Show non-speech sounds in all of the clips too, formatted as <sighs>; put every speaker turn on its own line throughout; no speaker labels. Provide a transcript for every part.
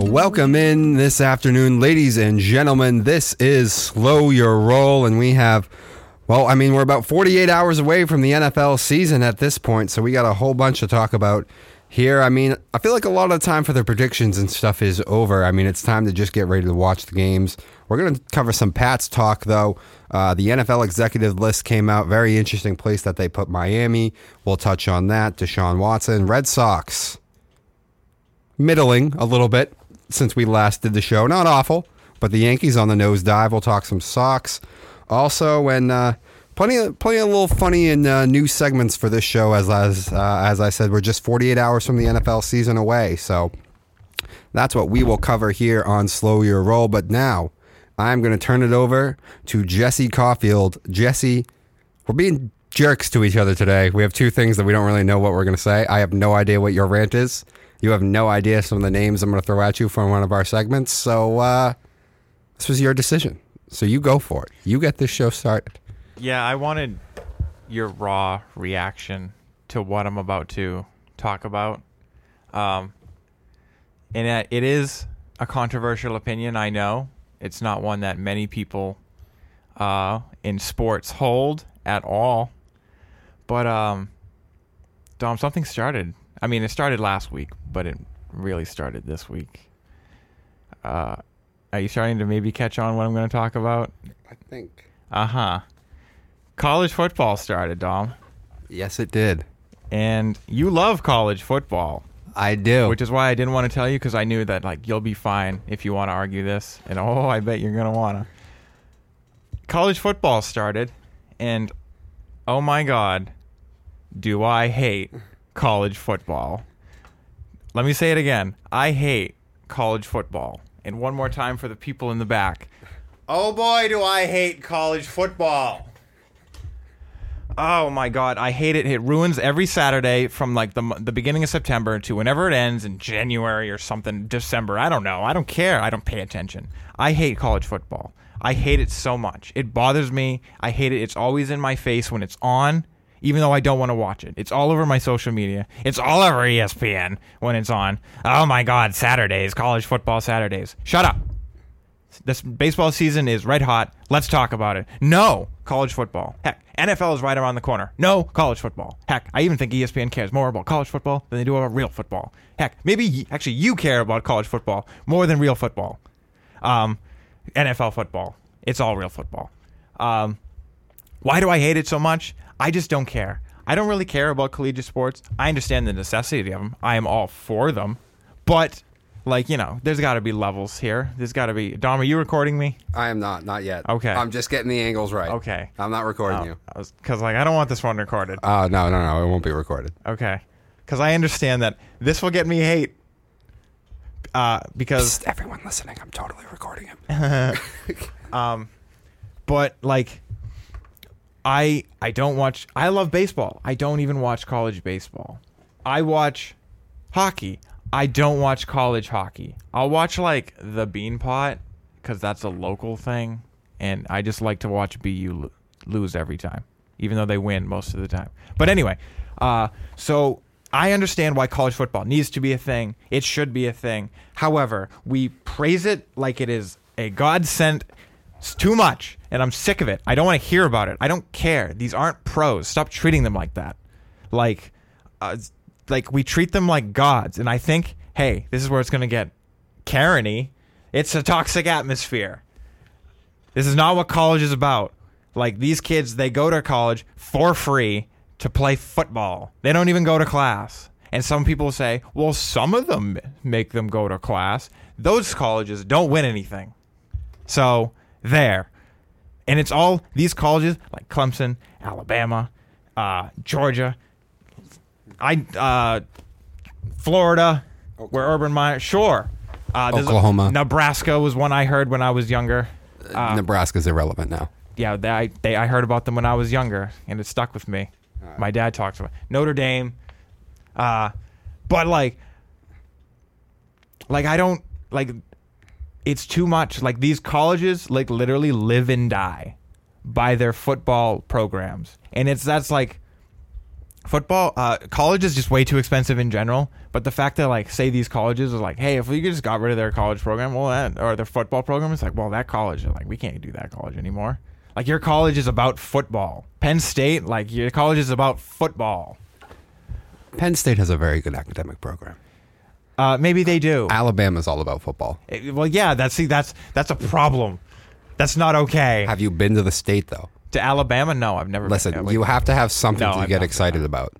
Welcome in this afternoon, ladies and gentlemen. This is Slow Your Roll, and we have, well, I mean, we're about 48 hours away from the NFL season at this point, so we got a whole bunch to talk about here. I mean, I feel like a lot of the time for the predictions and stuff is over. I mean, it's time to just get ready to watch the games. We're going to cover some Pats talk, though. Uh, the NFL executive list came out. Very interesting place that they put Miami. We'll touch on that. Deshaun Watson, Red Sox middling a little bit since we last did the show. Not awful, but the Yankees on the nosedive. We'll talk some Sox. Also, and uh, plenty of plenty of little funny and uh, new segments for this show. As as uh, as I said, we're just 48 hours from the NFL season away, so that's what we will cover here on Slow Your Roll. But now, I'm going to turn it over to Jesse Caulfield. Jesse, we're being jerks to each other today. We have two things that we don't really know what we're going to say. I have no idea what your rant is. You have no idea some of the names I'm going to throw at you from one of our segments. So uh, this was your decision. So you go for it. You get this show started.
Yeah, I wanted your raw reaction to what I'm about to talk about. Um, and it- is a controversial opinion, I know. It's not one that many people uh, in sports hold at all. But, um, Dom, something started. I mean, it started last week, but it really started this week. Uh, are you starting to maybe catch on what I'm going to talk about?
I think.
Uh huh. College football started, Dom,
Yes, it did.
and you love college football,
I do.
which is why I didn't want to tell you because I knew that like you'll be fine if you want to argue this, and oh, I bet you're gonna wanna. College football started, and oh my God, do I hate college football? Let me say it again. I hate college football. And one more time for the people in the back. Oh boy, do I hate college football. Oh my god, I hate it. It ruins every Saturday from like the the beginning of September to whenever it ends in January or something, December. I don't know. I don't care. I don't pay attention. I hate college football. I hate it so much. It bothers me. I hate it. It's always in my face when it's on, even though I don't want to watch it. It's all over my social media. It's all over ESPN when it's on. Oh my god, Saturdays, college football Saturdays. Shut up. This baseball season is red hot. Let's talk about it. No, college football. Heck, NFL is right around the corner. No, college football. Heck, I even think ESPN cares more about college football than they do about real football. Heck, maybe actually you care about college football more than real football. Um, NFL football. It's all real football. Um, why do I hate it so much? I just don't care. I don't really care about collegiate sports. I understand the necessity of them. I am all for them. But, like, you know, there's got to be levels here. There's got to be. Dom, are you recording me?
I am not. Not yet.
Okay.
I'm just getting the angles right.
Okay.
I'm not recording you.
Because, like, I don't want this one recorded.
Oh, no, no, no. It won't be recorded.
Okay. Because I understand that this will get me hate. Uh, because
Psst, everyone listening, I'm totally recording him. <laughs>
Um, but like I I don't watch I love baseball. I don't even watch college baseball. I watch hockey. I don't watch college hockey. I'll watch like the Beanpot cuz that's a local thing and I just like to watch BU lo- lose every time even though they win most of the time. But anyway, uh so I understand why college football needs to be a thing. It should be a thing. However, we praise it like it is a God sent it's too much, and I'm sick of it. I don't want to hear about it. I don't care. These aren't pros. Stop treating them like that. Like, uh, like we treat them like gods. And I think, hey, this is where it's gonna get Karen-y. It's a toxic atmosphere. This is not what college is about. Like these kids, they go to college for free to play football. They don't even go to class. And some people say, well, some of them make them go to class. Those colleges don't win anything. So there, and it's all these colleges like Clemson, Alabama, uh, Georgia, I uh, Florida, where Urban Meyer, sure. Uh, there's a-
Oklahoma.
Nebraska was one I heard when I was younger. Uh,
Nebraska's irrelevant now.
yeah, they, I, they, I heard about them when I was younger, and it stuck with me. My dad talks about Notre Dame, uh, but like, like I don't like. It's too much. Like these colleges, like literally live and die by their football programs, and it's that's like football, uh, college is just way too expensive in general. But the fact that like say these colleges are like, hey, if we just got rid of their college program, well, that, or their football program, it's like, well, that college, like we can't do that college anymore. Like your college is about football. Penn State, like your college is about football.
Penn State has a very good academic program.
Uh, maybe they do.
Alabama's all about football.
Eh, Well, yeah, that's see, that's that's a problem. That's not okay.
Have you been to the state though?
to Alabama, no, I've never.
Listen,
been,
you have to have something
No,
to
I've
get
been
excited about.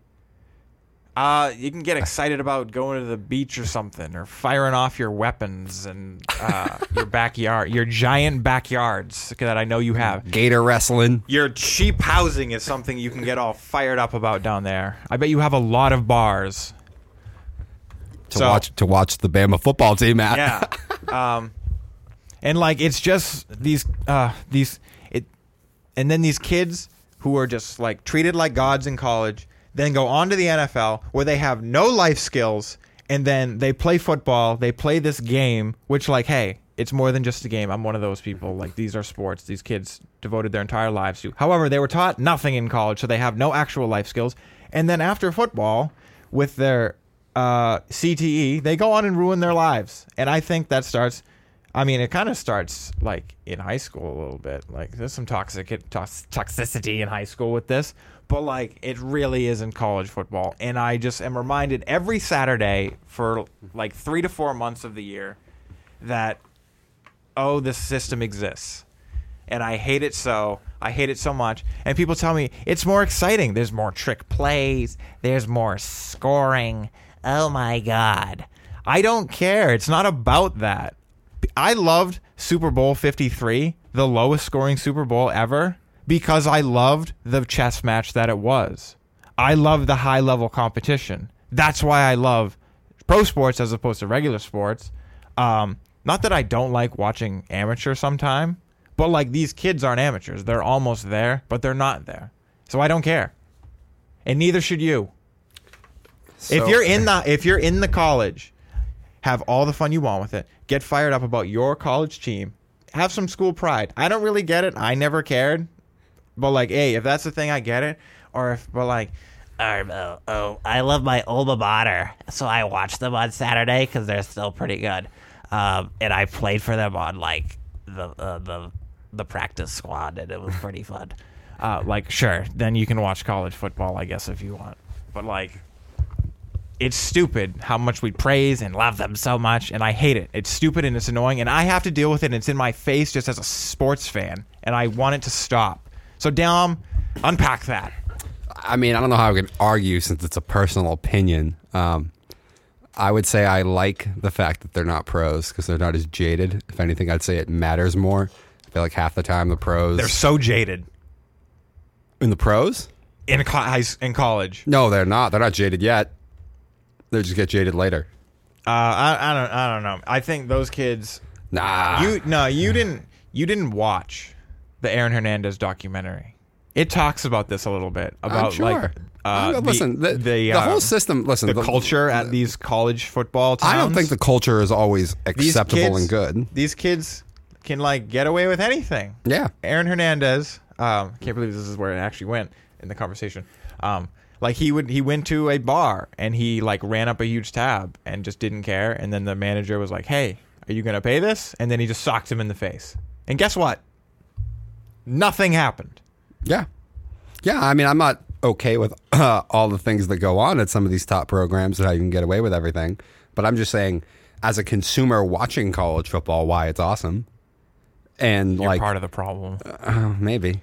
Uh, you can get excited about going to the beach or something, or firing off your weapons and uh, <laughs> your backyard, your giant backyards that I know you have.
Gator wrestling.
Your cheap housing is something you can get all fired up about down there. I bet you have a lot of bars.
To
So-
watch to watch the Bama football team at.
Yeah. <laughs> um, and like it's just these uh these it, and then these kids who are just like treated like gods in college, then go on to the NFL where they have no life skills, and then they play football. They play this game, which like, hey, it's more than just a game. I'm one of those people. Like these are sports. These kids devoted their entire lives to. However, they were taught nothing in college, so they have no actual life skills. And then after football, with their uh, CTE, they go on and ruin their lives. And I think that starts. I mean, it kind of starts like in high school a little bit. Like there's some toxic tox- toxicity in high school with this, but like it really is in college football. And I just am reminded every Saturday for like three to four months of the year that oh, this system exists. And I hate it so. I hate it so much. And people tell me it's more exciting. There's more trick plays, there's more scoring. Oh my God. I don't care. It's not about that. I loved Super Bowl 53, the lowest scoring Super Bowl ever, because I loved the chess match that it was. I love the high level competition. That's why I love pro sports as opposed to regular sports. Um, not that I don't like watching amateur sometime, but like these kids aren't amateurs. They're almost there, but they're not there. So I don't care. And neither should you.
So-
if you're in the if you're in the college, have all the fun you want with it. Get fired up about your college team. Have some school pride. I don't really get it. I never cared. But like, hey, if that's the thing, I get it. Or if, but like,
oh, oh, I love my alma mater, so I watch them on Saturday because they're still pretty good. Um, and I played for them on like the uh, the the practice squad, and it was pretty fun. <laughs>
uh, like, sure, then you can watch college football, I guess, if you want. But like, it's stupid how much we praise and love them so much, and I hate it. It's stupid and it's annoying, and I have to deal with it. and It's in my face just as a sports fan, and I want it to stop. So, Dom, unpack that.
I mean, I don't know how I can argue since it's a personal opinion. Um, I would say I like the fact that they're not pros because they're not as jaded. If anything, I'd say it matters more. I feel like half the time the pros
They're so jaded
in the pros.
in co- high, in college.
No, they're not. They're not jaded yet. They just get jaded later.
Uh, I, I don't I don't know. I think those kids.
Nah,
You no, you didn't you didn't watch the Aaron Hernandez documentary. It talks about this a little bit about
sure.
like uh, the,
listen, the,
the,
the
uh,
whole system. Listen,
the, culture at these college football towns.
I don't think the culture is always acceptable
kids-
and good.
These kids can like get away with anything.
Yeah,
Aaron Hernandez. Um, can't believe this is where it actually went in the conversation. Um, like he would, he went to a bar and he like ran up a huge tab and just didn't care. And then the manager was like, "Hey, are you gonna pay this?" And then he just socked him in the face. And guess what? Nothing happened.
yeah, yeah. I mean, I'm not okay with uh, <clears throat> all the things that go on at some of these top programs and how you can get away with everything. But I'm just saying, as a consumer watching college football, why it's awesome. And
You're
like,
part of the problem.
uh, maybe.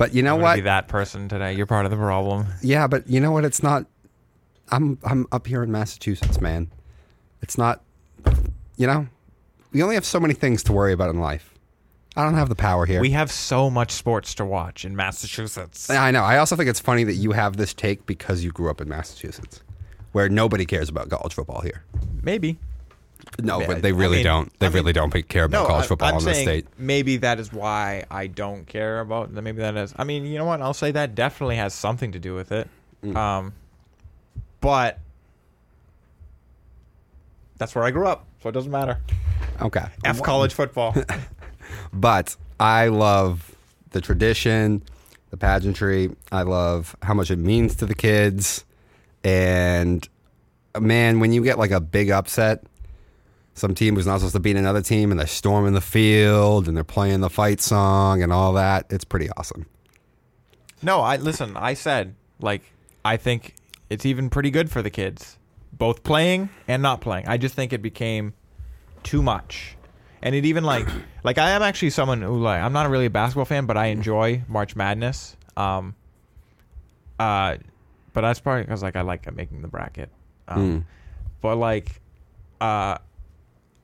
But you know
I'm
what?
Be that person today. You're part of the problem.
Yeah, but you know what? It's not. I'm I'm up here in Massachusetts, man. It's not. You know, we only have so many things to worry about in life. I don't have the power here.
We have so much sports to watch in Massachusetts.
I know. I also think it's funny that you have this take because you grew up in Massachusetts, where nobody cares about college football here.
Maybe.
No, but they
I
really
mean-
don't. They
I mean-
really don't care about college football
I'm
in the state.
Maybe that is why I don't care about. Maybe that is. I mean, you know what? I'll say that definitely has something to do with it.
Mm.
Um, but that's where I grew up, so it doesn't matter.
Okay.
F college football. <laughs>
But I love the tradition, the pageantry. I love how much it means to the kids. And man, when you get like a big upset, some team who's not supposed to beat another team and they're storming the field and they're playing the fight song and all that, it's pretty awesome.
No, I listen. I said like I think it's even pretty good for the kids, both playing and not playing. I just think it became too much, and it even like <clears throat> like I am actually someone who like I'm not really a basketball fan, but I enjoy March Madness. Um, uh, but that's probably because like I like making the bracket. Um, but like, uh,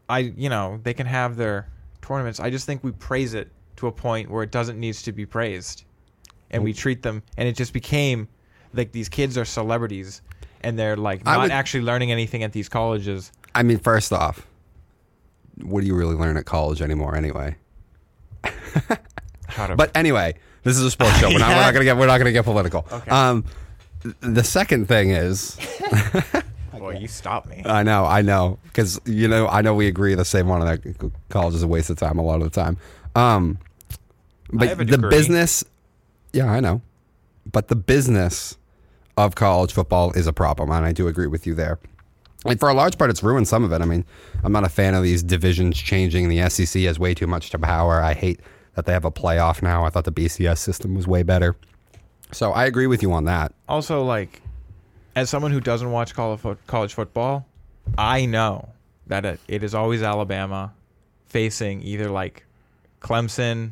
I you know they can have their tournaments. I just think we praise it to a point where it doesn't needs to be praised, and we treat them, and it just became like these kids are celebrities, and they're like
I
not
would-
actually learning anything at these colleges.
I mean, first off, what do you really learn at college anymore anyway?
How to,
But anyway, this is a sports show. We're not, we're not <laughs> gonna get we're not gonna get political.
Okay.
Um, th- the second thing is, <laughs>
boy, you stop me.
I know, I know, because you know, I know we agree the same one that college is a waste of time a lot of the time. Um, but the business, yeah, I know, but the business of college football is a problem, and I do agree with you there. And for a large part, it's ruined some of it. I mean, I'm not a fan of these divisions changing. The SEC has way too much to power. I hate that they have a playoff now. I thought the BCS system was way better. So I agree with you on that.
also like as someone who doesn't watch college, college football i know that it, it is always alabama facing either like clemson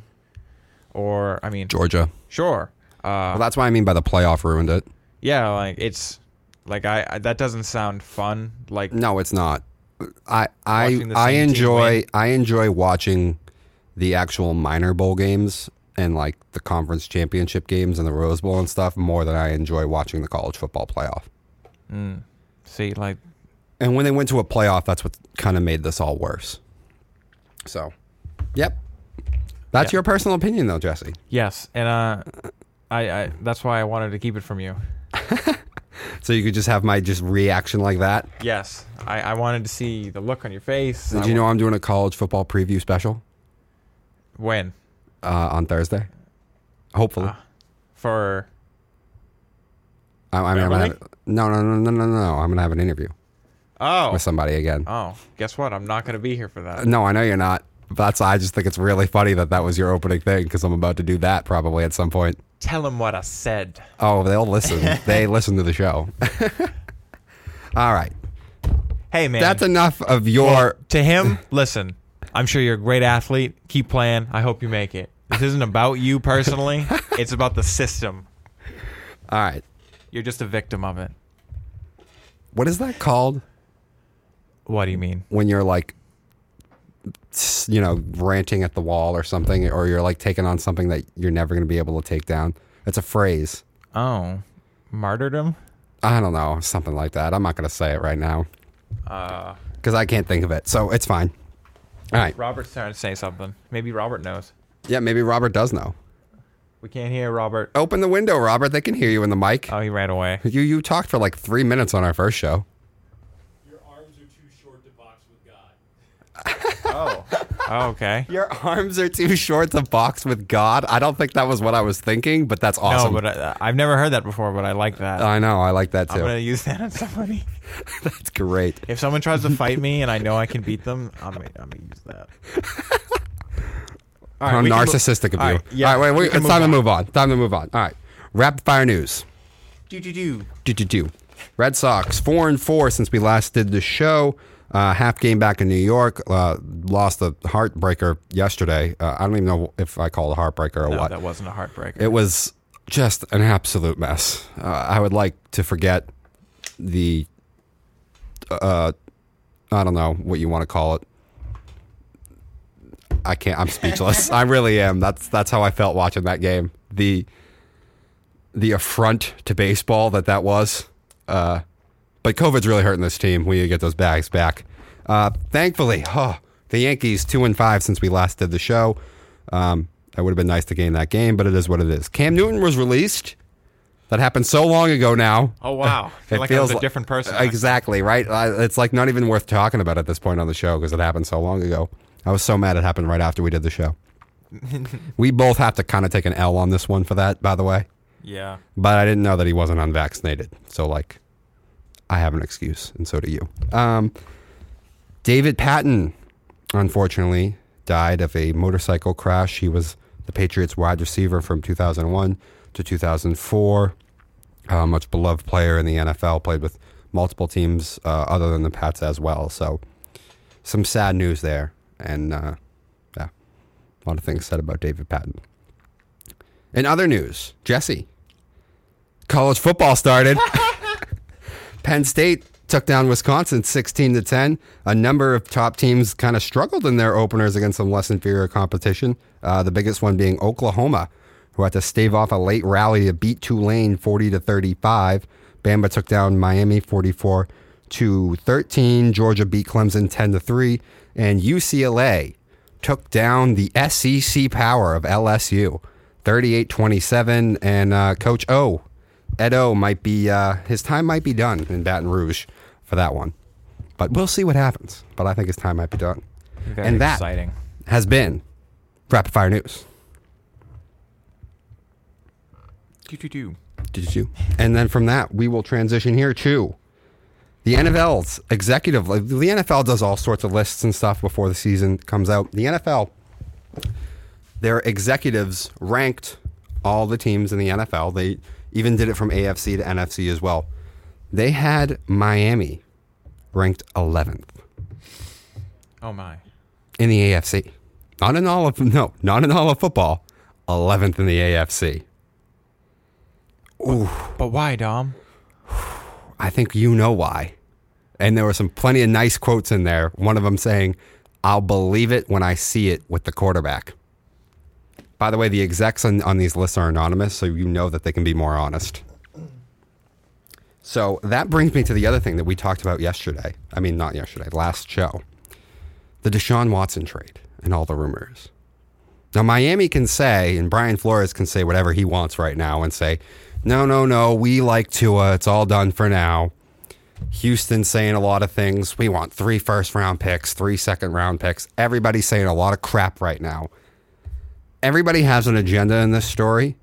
or i mean
Georgia.
sure uh,
Well, that's why I mean by the playoff ruined it.
yeah like it's like I, I that doesn't sound fun like
No, it's not. I I I enjoy. I enjoy watching the actual minor bowl games and like the conference championship games and the Rose Bowl and stuff more than I enjoy watching the college football playoff.
See like
And when they went to a playoff, that's what kind of made this all worse. So, yep. That's
Yeah.
your personal opinion, though, Jesse.
yes and uh I, I that's why i wanted to keep it from you <laughs>
So you could just have my just reaction like that.
yes i, I wanted to see the look on your face
Did
I
you know I'm doing a college football preview special
when
uh, on Thursday? Hopefully.
Ah. for
I, I mean, I'm gonna have, no, no, no, no, no, no. I'm gonna have an interview
oh
with somebody again.
oh guess what i'm not going to be here for that
No, I know you're not. That's I just think it's really funny that that was your opening thing because I'm about to do that probably at some point.
tell him what i said
Oh, they'll listen. <laughs> they listen to the show. <laughs> All right,
hey man
that's enough of your.
to him listen i'm sure you're a great athlete keep playing i hope you make it this isn't about you personally <laughs> it's about the system
All right,
you're just a victim of it
what is that called
what do you mean
when you're like, you know, ranting at the wall or something, or you're like taking on something that you're never going to be able to take down? It's a phrase.
oh martyrdom
I don't know, something like that. I'm not going to say it right now
uh
because I can't think of it. So it's fine. All right.
robert's trying to say something maybe robert knows
Yeah, maybe Robert does know.
We can't hear robert
Open the window, Robert. They can hear you in the mic.
oh he ran away
You you talked for like three minutes on our first show.
Your arms are too short to box with God. <laughs>
oh oh okay
Your arms are too short to box with God. I don't think that was what I was thinking, but that's awesome.
no but I, i've never heard that before but i like that
I know. I like that too.
i'm
too.
gonna use that on somebody <laughs>
That's great.
if someone tries to fight me and i know i can beat them i'm gonna, I'm gonna use that <laughs> All
How
we can mo-
narcissistic of you.
right, yeah,
All right, wait, wait. It's time
on.
to move on. Time to move on. All right. Rapid fire news.
Do do do.
Do, do, do. Red Sox four and four since we last did the show. Uh, half game back in New York. Uh, lost a heartbreaker yesterday. Uh, I don't even know if I call it a heartbreaker or
No,
what.
that wasn't a heartbreaker.
It was just an absolute mess. Uh, I would like to forget the, uh, I don't know what you want to call it. I can't. I'm speechless. I really am. That's that's how I felt watching that game. The the affront to baseball that that was. Uh, but COVID's really hurting this team. We need to get those bags back. Uh, thankfully, oh, the Yankees two and five since we last did the show. Um, it would have been nice to gain that game, but it is what it is. Cam Newton was released. That happened so long ago now.
oh wow! <laughs> I feel like I was a different person.
Exactly right. It's like not even worth talking about at this point on the show because it happened so long ago. I was so mad it happened right after we did the show. we both have to kind of take an L on this one for that, by the way.
yeah.
But I didn't know that he wasn't unvaccinated. So, like, I have an excuse, and so do you. Um, David Patten, unfortunately, died of a motorcycle crash. He was the Patriots wide receiver from 2001 to 2004. Uh, much beloved player in the NFL, played with multiple teams uh, other than the Pats as well. So, some sad news there. And, uh, yeah, a lot of things said about David Patten. In other news, Jesse, college football started. <laughs> Penn State took down Wisconsin 16 to 10. A number of top teams kind of struggled in their openers against some less inferior competition. Uh, the biggest one being Oklahoma, who had to stave off a late rally to beat Tulane 40 to 35. Bama took down Miami 44 to 13. Georgia beat Clemson 10 to 3, and UCLA took down the SEC power of LSU 38-27 and uh, coach O Ed O might be uh, his time might be done in Baton Rouge for that one. But we'll see what happens. But I think his time might be done.
Very
and that
exciting.
has been Rapid Fire News.
Doo-doo-doo.
Did you? And then from that, we will transition here to the NFL's executive. The NFL does all sorts of lists and stuff before the season comes out. The NFL, their executives ranked all the teams in the NFL. They even did it from AFC to NFC as well. They had Miami ranked 11th
Oh my.
in the AFC. Not in all of no, not in all of football. 11th in the AFC. Ooh.
But why, Dom? <sighs>
I think you know why. And there were some plenty of nice quotes in there. One of them saying, I'll believe it when I see it with the quarterback. By the way, the execs on, on these lists are anonymous, so you know that they can be more honest. So that brings me to the other thing that we talked about yesterday. I mean, not yesterday, last show. The Deshaun Watson trade and all the rumors. Now, Miami can say, and Brian Flores can say whatever he wants right now and say, no, no, no, we like Tua. It's all done for now. Houston saying a lot of things. We want three first round picks, three second round picks. Everybody's saying a lot of crap right now. Everybody has an agenda in this story.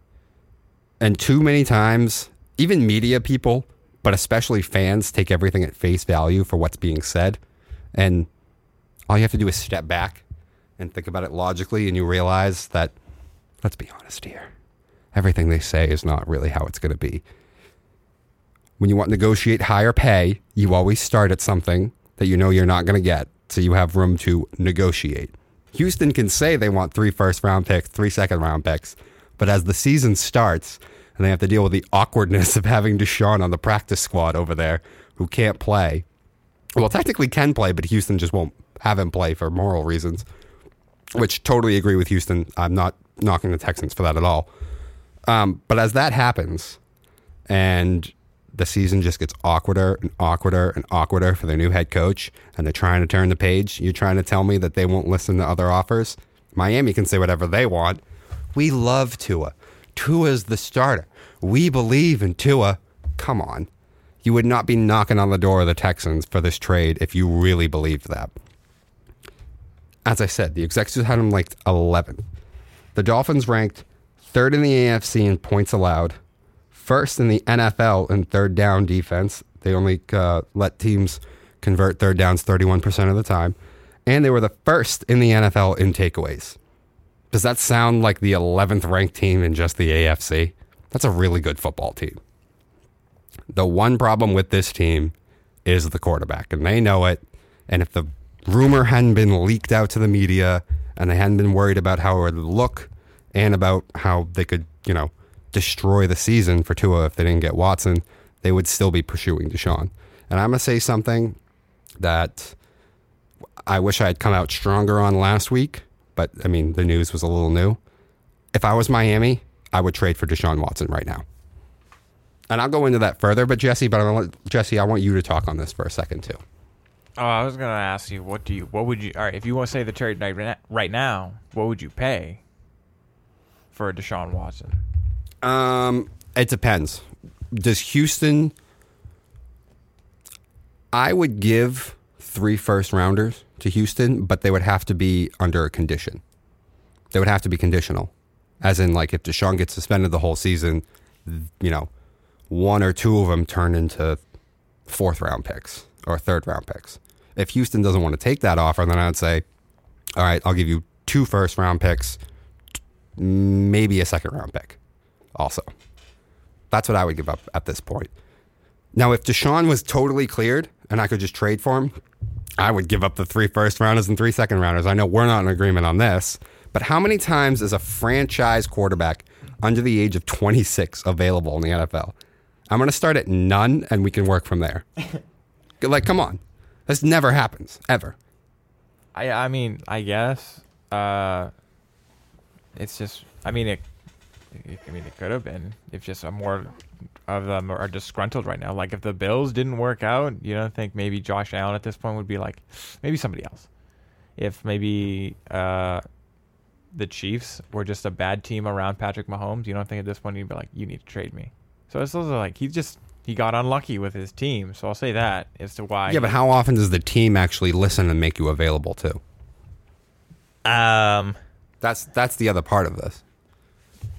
And too many times, even media people, but especially fans, take everything at face value for what's being said. And all you have to do is step back and think about it logically, and you realize that, let's be honest here, everything they say is not really how it's going to be. When you want to negotiate higher pay, you always start at something that you know you're not going to get, so you have room to negotiate. Houston can say they want three first round picks, three second round picks, but as the season starts and they have to deal with the awkwardness <laughs> of having Deshaun on the practice squad over there who can't play, well, technically can play, but Houston just won't have him play for moral reasons, which totally agree with Houston. I'm not knocking the Texans for that at all. Um, but as that happens, and the season just gets awkwarder and awkwarder and awkwarder for their new head coach, and they're trying to turn the page, you're trying to tell me that they won't listen to other offers? Miami can say whatever they want. We love Tua. Tua's the starter. We believe in Tua. Come on. You would not be knocking on the door of the Texans for this trade if you really believed that. As I said, the executives had him like 11. The Dolphins ranked third in the AFC in points allowed, first in the NFL in third down defense. They only uh, let teams convert third downs 31% of the time. And they were the first in the NFL in takeaways. Does that sound like the 11th ranked team in just the AFC? That's a really good football team. The one problem with this team is the quarterback, and they know it. And if the rumor hadn't been leaked out to the media and they hadn't been worried about how it would look and about how they could, you know, destroy the season for Tua if they didn't get Watson, they would still be pursuing Deshaun. And I'm going to say something that I wish I had come out stronger on last week, but I mean, the news was a little new. If I was Miami, I would trade for Deshaun Watson right now. And I'll go into that further, but Jesse, but I want, Jesse, I want you to talk on this for a second too.
Oh, I was gonna ask you, what do you, what would you, all right, if you want to say the trade right right now, what would you pay for Deshaun Watson?
Um, it depends. Does Houston? I would give three first rounders to Houston, but they would have to be under a condition. They would have to be conditional, as in like if Deshaun gets suspended the whole season, you know, one or two of them turn into fourth round picks or third round picks. If Houston doesn't want to take that offer, then I'd say, all right, I'll give you two first round picks, maybe a second round pick, also. That's what I would give up at this point. Now, if Deshaun was totally cleared and I could just trade for him, I would give up the three first rounders and three second rounders. I know we're not in agreement on this, but how many times is a franchise quarterback under the age of 26 available in the NFL? I'm going to start at none and we can work from there. <laughs> like, come on. This never happens, ever.
I I mean, I guess. Uh, it's just. I mean, it. it I mean, it could have been if just a more of them are disgruntled right now. Like if the Bills didn't work out, you don't think maybe Josh Allen at this point would be like, maybe somebody else. If maybe uh, the Chiefs were just a bad team around Patrick Mahomes, you don't think at this point he'd be like, you need to trade me. So it's also like he just he got unlucky with his team. So I'll say that as to why.
Yeah, but how often does the team actually listen and make you available too?
Um,
That's that's the other part of this.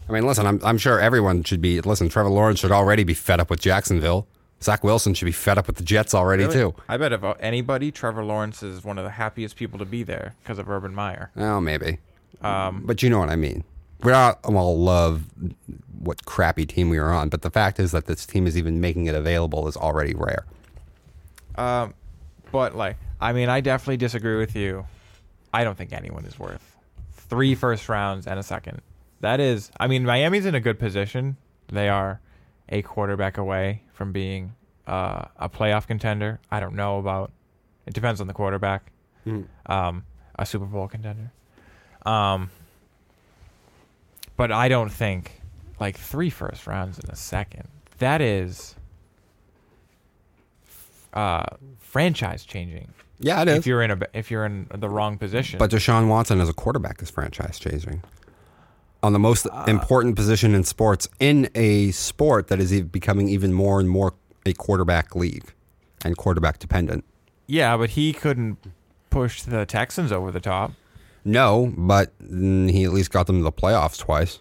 I mean, listen, I'm I'm sure everyone should be listen. Trevor Lawrence should already be fed up with Jacksonville. Zach Wilson should be fed up with the Jets already
Really?
too.
I bet if uh, anybody, Trevor Lawrence is one of the happiest people to be there because of Urban Meyer.
Oh, maybe.
Um,
But you know what I mean. We all, all love what crappy team we were on, but the fact is that this team is even making it available is already rare.
Um, but like, I mean, I definitely disagree with you. I don't think anyone is worth three first rounds and a second. That is, I mean, Miami's in a good position. They are a quarterback away from being uh, a playoff contender. I don't know about. It depends on the quarterback. Um, a Super Bowl contender. Um, but I don't think like three first rounds in a second. That is uh, franchise changing.
Yeah, it is.
If you're in a if you're in the wrong position,
But Deshaun Watson as a quarterback is franchise changing. On the most
Uh,
important position in sports, in a sport that is becoming even more and more a quarterback league and quarterback dependent.
yeah, but he couldn't push the Texans over the top.
No, but mm, he at least got them to the playoffs twice.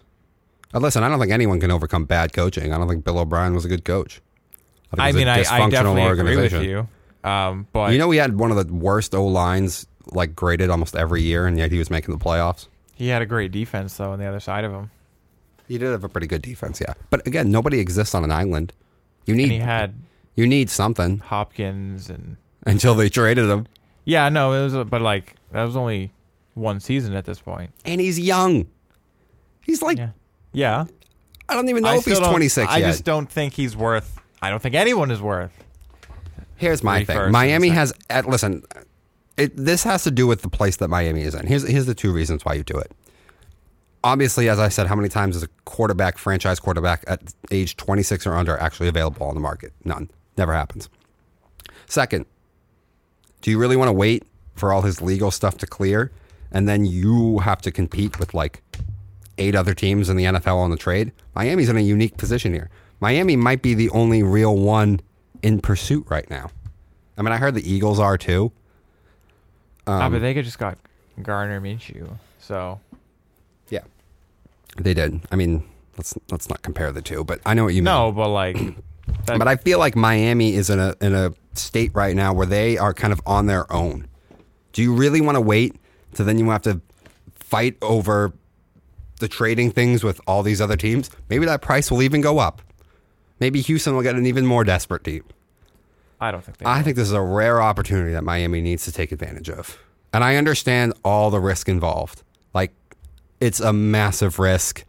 Uh, listen, I don't think anyone can overcome bad coaching. I don't think Bill O'Brien was a good coach. think
I
a
mean, I, I definitely agree with you. Um, but
You know, he had one of the worst O lines like graded almost every year, and yet he was making the playoffs.
he had a great defense though on the other side of him,
He did have a pretty good defense, yeah. But again, nobody exists on an island. You
and
need
he had
you need something
Hopkins and
until they traded him.
yeah, no, it was, a, but like that was only one season at this point.
And he's young. He's like
Yeah, yeah.
I don't even know
I
if he's 26
I
yet.
just don't think he's worth. I don't think anyone is worth.
Here's my thing. Miami has at listen. It, this has to do with the place that Miami is in. Here's here's the two reasons why you do it. Obviously, as I said, how many times is a quarterback, franchise quarterback at age 26 or under actually available on the market? None. Never happens. Second, do you really want to wait for all his legal stuff to clear and then you have to compete with like eight other teams in the NFL on the trade? Miami's in a unique position here. Miami might be the only real one in pursuit right now. I mean, I heard the Eagles are too.
ah,
Um,
but they could just got Gardner Minshew. So
Yeah, they did. I mean, let's let's not compare the two, but I know what you mean.
no, but like, <clears throat>
But I feel like Miami is in a in a state right now where they are kind of on their own. Do you really want to wait to then you have to fight over the trading things with all these other teams? Maybe that price will even go up. Maybe Houston will get an even more desperate team.
I don't think they.
I
will.
think this is a rare opportunity that Miami needs to take advantage of. And I understand all the risk involved. Like, it's a massive risk.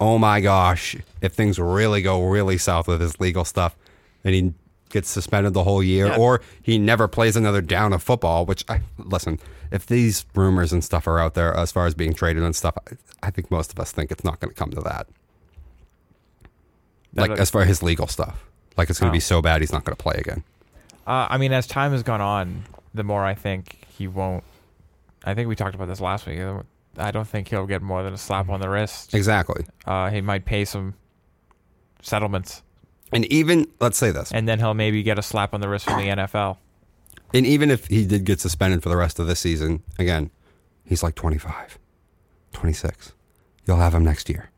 Oh my gosh, if things really go really south with his legal stuff and he gets suspended the whole year
Yeah.
or he never plays another down of football, which I listen, if these rumors and stuff are out there as far as being traded and stuff, I, I think most of us think it's not going to come to that.
That-
like, as far as his legal stuff. Like, it's going to
Oh.
be so bad he's not going to play again.
Uh, I mean, as time has gone on, the more I think he won't. I think we talked about this last week. I don't think he'll get more than a slap on the wrist.
Exactly.
Uh, he might pay some settlements,
And even, let's say this.
and then he'll maybe get a slap on the wrist from the NFL.
And even if he did get suspended for the rest of this season, again, he's like 25. 26. You'll have him next year.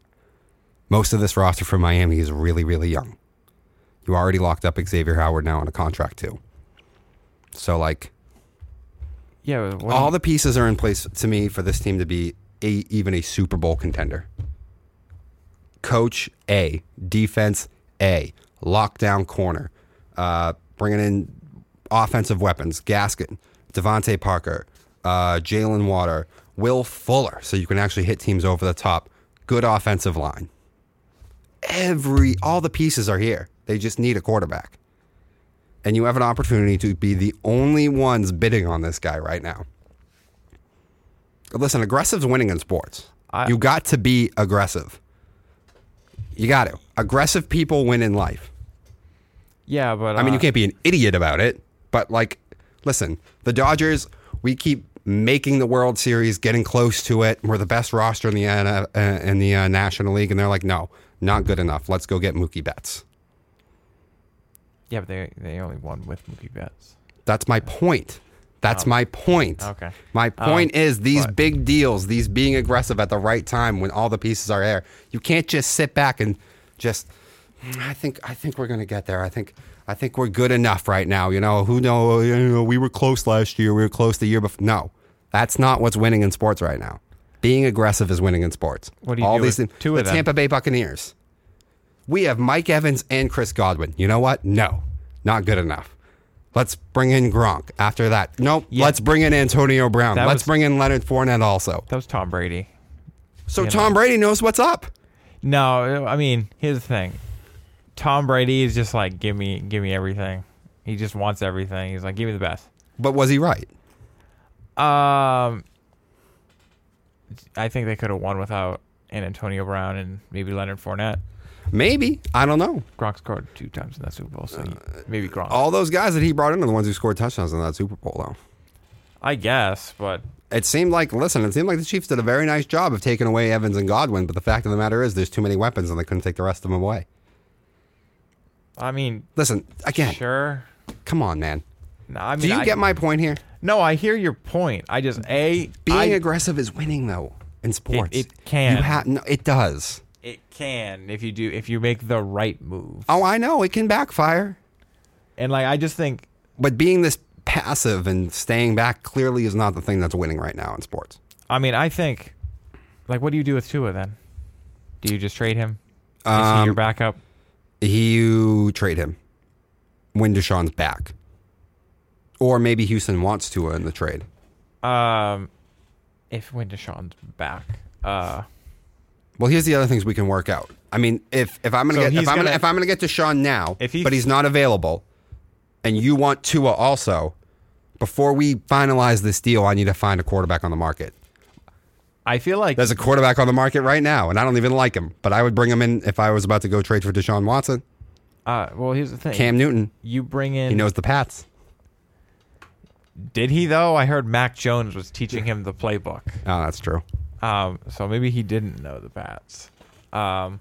Most of this roster from Miami is really, really young. You already locked up Xavier Howard now on a contract too. So like
Yeah, what,
all the pieces are in place to me for this team to be a, even a Super Bowl contender. Coach A, defense A, lockdown corner, uh, bringing in offensive weapons, Gaskin, DeVante Parker, uh, Jaylen Waddle, Will Fuller, so you can actually hit teams over the top. Good offensive line. Every all the pieces are here. They just need a quarterback. And you have an opportunity to be the only ones bidding on this guy right now. Listen, aggressive's winning in sports.
I-
you got to be aggressive. You got to. Aggressive people win in life.
yeah, but
I mean,
uh,
you can't be an idiot about it, but like, listen, the Dodgers, we keep making the World Series, getting close to it. We're the best roster in the uh, uh, in the uh, National League, and they're like, no, not good enough. Let's go get Mookie Betts.
Yeah, but they they only won with Mookie Betts.
That's my point. That's my point.
Oh. Okay.
My point is these
but-
big deals, these being aggressive at the right time when all the pieces are there. You can't just sit back and just. "Mm, I think I think we're gonna get there. I think I think we're good enough right now. You know who know you know we were close last year. We were close the year before. No, that's not what's winning in sports right now. Being aggressive is winning in sports.
What do you
all
do
these things-
Tua
the
then?
Tampa Bay Buccaneers. We have Mike Evans and Chris Godwin. You know what? No, not good enough. Let's bring in Gronk. After that, nope.
Yeah.
Let's bring in Antonio Brown.
That
Let's
was-
bring in Leonard Fournette also.
That was Tom Brady.
So
you
Tom
know.
Brady knows what's up.
No, I mean, here's the thing. Tom Brady is just like, give me, give me everything. He just wants everything. He's like, give me the best.
But was he right?
Um, I think they could have won without an Antonio Brown and maybe Leonard Fournette.
Maybe. I don't know.
Gronk scored two times in that Super Bowl, so he- uh, maybe Gronk.
All those guys that he brought in are the ones who scored touchdowns in that Super Bowl, though.
I guess, but
It seemed like, listen, it seemed like the Chiefs did a very nice job of taking away Evans and Godwin, but the fact of the matter is there's too many weapons and they couldn't take the rest of them away.
I mean,
Listen, again,
sure.
come on, man.
No, I mean,
Do you
I,
get my point here?
No, I hear your point. I just a
Being
I-
aggressive is winning, though, in sports.
it can.
You ha- no, it does.
It can if you do if you make the right move.
Oh, I know. It can backfire.
And like I just think
But being this passive and staying back clearly is not the thing that's winning right now in sports.
I mean I think like what do you do with Tua then? Do you just trade him? Is he
Um,
your backup?
You trade him when Deshaun's back. Or maybe Houston wants to in the trade.
Um if when Deshaun's back. Uh
Well, here's the other things we can work out. I mean, if if I'm gonna
So
get
he's
if I'm gonna,
gonna-
if I'm gonna get Deshaun now,
If he-
but he's not available, and you want Tua also, before we finalize this deal, I need to find a quarterback on the market.
I feel like
There's a quarterback on the market right now, and I don't even like him, but I would bring him in if I was about to go trade for Deshaun Watson.
uh well here's the thing.
Cam Newton,
you bring in
he knows the Pats.
Did he though? I heard Mac Jones was teaching him the playbook.
Oh, that's true.
Um, so maybe he didn't know the Pats. Um,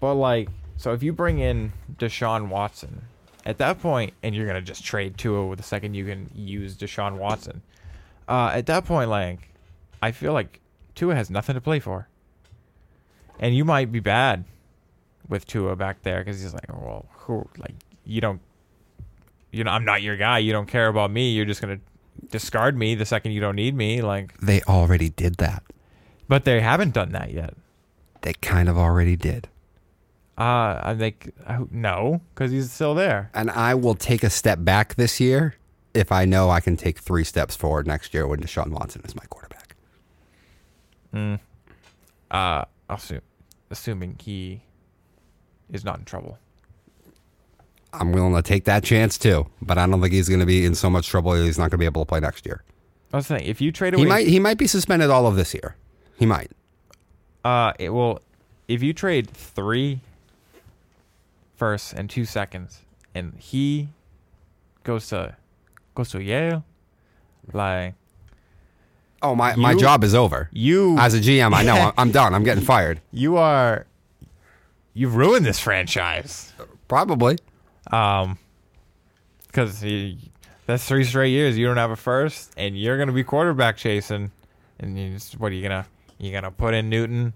but like, so if you bring in Deshaun Watson at that point, and you're gonna just trade Tua with the second you can use Deshaun Watson, uh, at that point, like, I feel like Tua has nothing to play for, and you might be bad with Tua back there because he's like, well, who, like, you don't, you know, I'm not your guy. You don't care about me. You're just gonna discard me the second you don't need me, like.
They already did that.
But they haven't done that yet.
They kind of already did.
Uh, I think uh, no, because he's still there.
And I will take a step back this year if I know I can take three steps forward next year when Deshaun Watson is my quarterback.
Uh, assume, assuming he is not in trouble.
I'm willing to take that chance too, but I don't think he's going to be in so much trouble that he's not going to be able to play next year.
I was saying, if you trade away,
He might he might be suspended all of this year. He might.
Uh, it will. If you trade three firsts and two seconds, and he goes to goes to Yale, like
Oh my my job is over.
you,
As a GM, I know I'm, <laughs> I'm done. I'm getting fired.
you are, you've ruined this franchise.
Probably.
Um, because that's three straight years you don't have a first, and you're gonna be quarterback chasing, and you just, what are you gonna You gonna put in Newton?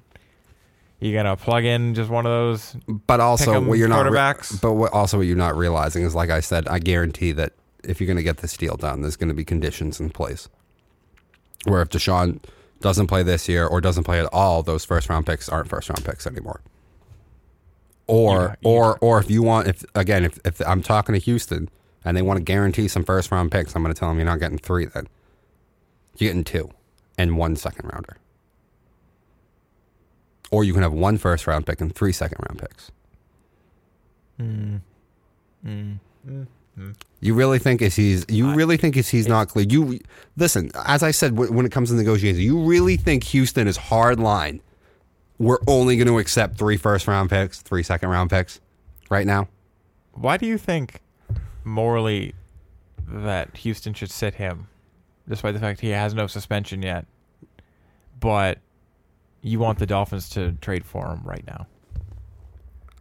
You gonna plug in just one of those?
But also, what you're not. re- but what, also, what you're not realizing is, like I said, I guarantee that if you're going to get this deal done, there's going to be conditions in place. Where if Deshaun doesn't play this year or doesn't play at all, those first round picks aren't first round picks anymore. Or,
Yeah,
or, or if you want, if again, if, if I'm talking to Houston and they want to guarantee some first round picks, I'm going to tell them you're not getting three. Then you're getting two and one second rounder. Or you can have one first round pick and three second round picks. Mm, mm, mm, you really think is he's you really think is he's not clear? You listen, as I said when it comes to negotiations, you really think Houston is hard line? We're only going to accept three first round picks, three second round picks, right now.
Why do you think morally that Houston should sit him, despite the fact he has no suspension yet? But you want the Dolphins to trade for him right now?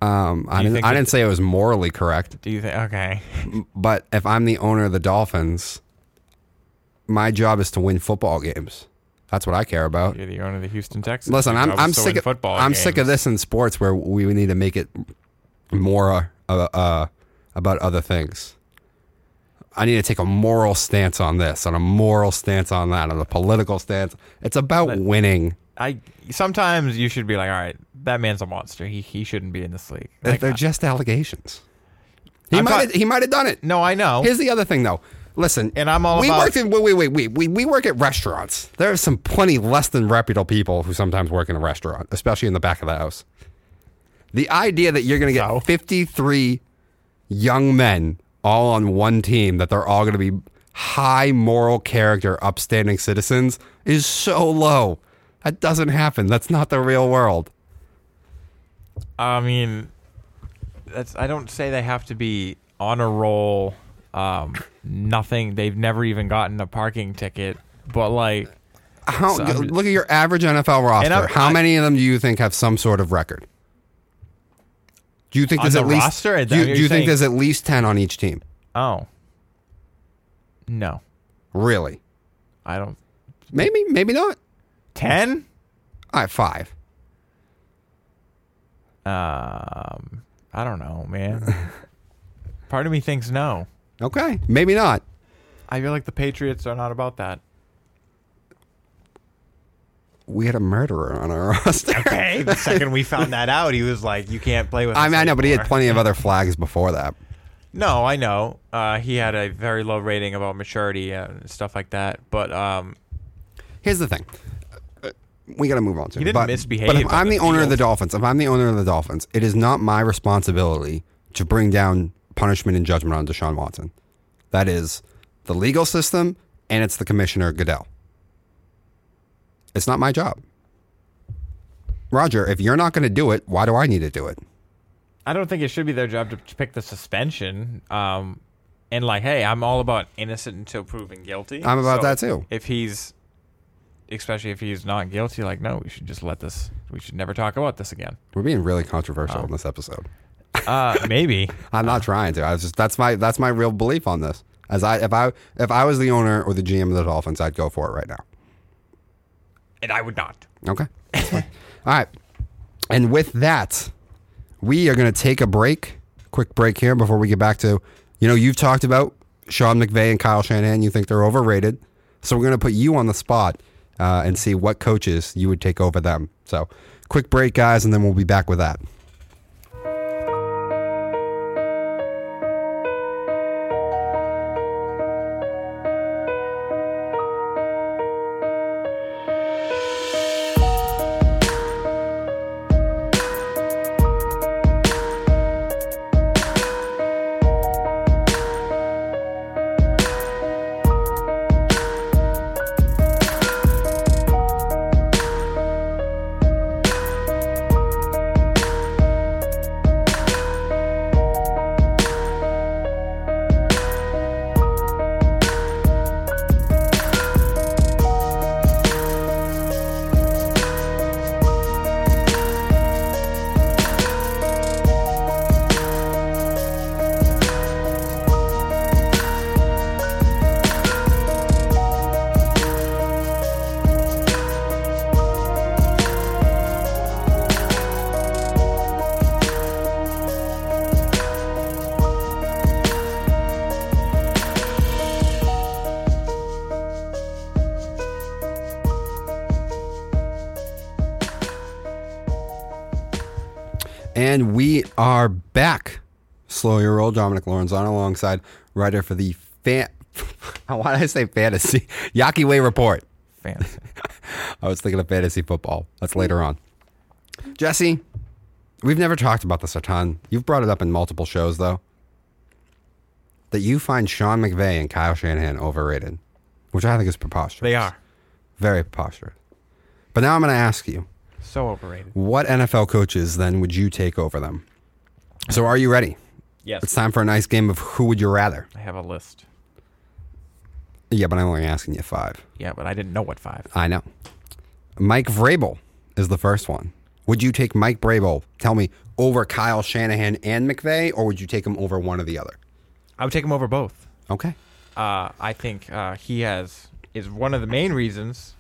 Um, I didn't. I didn't say it was morally correct,
Do you think? Okay,
but if I'm the owner of the Dolphins, my job is to win football games. That's what I care about.
you're the owner of the Houston Texans.
Listen, I'm I'm sick of
football.
I'm sick of this in sports where we need to make it more uh, uh, about other things. I need to take a moral stance on this, on a moral stance on that, on a political stance. It's about
But-
winning.
I sometimes you should be like, all right, that man's a monster. He he shouldn't be in this league. Like,
They're just allegations. He might he might have done it.
no, I know.
Here's the other thing, though. Listen,
And I'm all
we
about-
work in wait, wait, wait, wait. We, we work at restaurants. There are some plenty less than reputable people who sometimes work in a restaurant, especially in the back of the house. The idea that you're going to get
So?
53 young men all on one team, that they're all going to be high moral character, upstanding citizens, is so low. That doesn't happen. That's not the real world.
I mean, that's. I don't say they have to be on a roll. Um, nothing. They've never even gotten a parking ticket. But like,
How,
So
look at your average NFL roster. How
I-
many of them do you think have some sort of record? Do you think there's
the
at least
roster?
do you, do
you
think there's at least ten on each team?
oh, no,
Really?
I don't.
Maybe, maybe not.
Ten?
All right, five.
Um, I don't know, man. <laughs> Part of me thinks no.
Okay, maybe not.
I feel like the Patriots are not about that.
We had a murderer on our <laughs> roster.
Okay, the second we found that out, he was like, "You can't play with."
I mean, I know, but he had plenty of other flags before that.
No, I know. Uh, he had a very low rating about maturity and stuff like that. But um,
Here's the thing. Uh, We got to move on to.
He
it.
didn't
but,
misbehave
But if I'm
the
the owner of the. Dolphins, if I'm the owner of the Dolphins, it is not my responsibility to bring down punishment and judgment on Deshaun Watson. That is the legal system, and it's the commissioner Goodell. It's not my job. Roger, if you're not going to do it, why do I need to do it?
I don't think it should be their job to, pick the suspension. Um, and like, hey, I'm all about innocent until proven guilty.
I'm about
So
that too.
If he's, especially if he's not guilty, like, no, we should just let this. We should never talk about this again.
We're being really controversial in this episode.
Uh, maybe. <laughs>
I'm not trying to. I was just that's my that's my real belief on this. As I if I if I was the owner or the GM of the Dolphins, I'd go for it right now.
And I would not.
Okay. <laughs> All right. And with that, we are going to take a break. Quick break here before we get back to, you know, you've talked about Sean McVay and Kyle Shanahan. You think they're overrated. So we're going to put you on the spot uh, and see what coaches you would take over them. So quick break, guys, and then we'll be back with that. And we are back. Slow your roll, Dominic Lorenzon, alongside writer for the fan. <laughs> Why did I say fantasy? <laughs> Yawkey Way Report.
Fantasy. <laughs>
I was thinking of fantasy football. That's later on. Jesse, we've never talked about this a ton. You've brought it up in multiple shows, though. That you find Sean McVay and Kyle Shanahan overrated, which I think is preposterous.
they are
Very preposterous. But now I'm going to ask you
so overrated.
what NFL coaches then would you take over them? So are you ready?
Yes.
It's time for a nice game of who would you rather.
I have a list.
Yeah, but I'm only asking you five.
Yeah, but I didn't know what five.
I know. Mike Vrabel is the first one. Would you take Mike Vrabel, tell me, over Kyle Shanahan and McVay, or would you take him over one or the other?
I would take him over both.
Okay.
Uh, I think uh, he has is one of the main reasons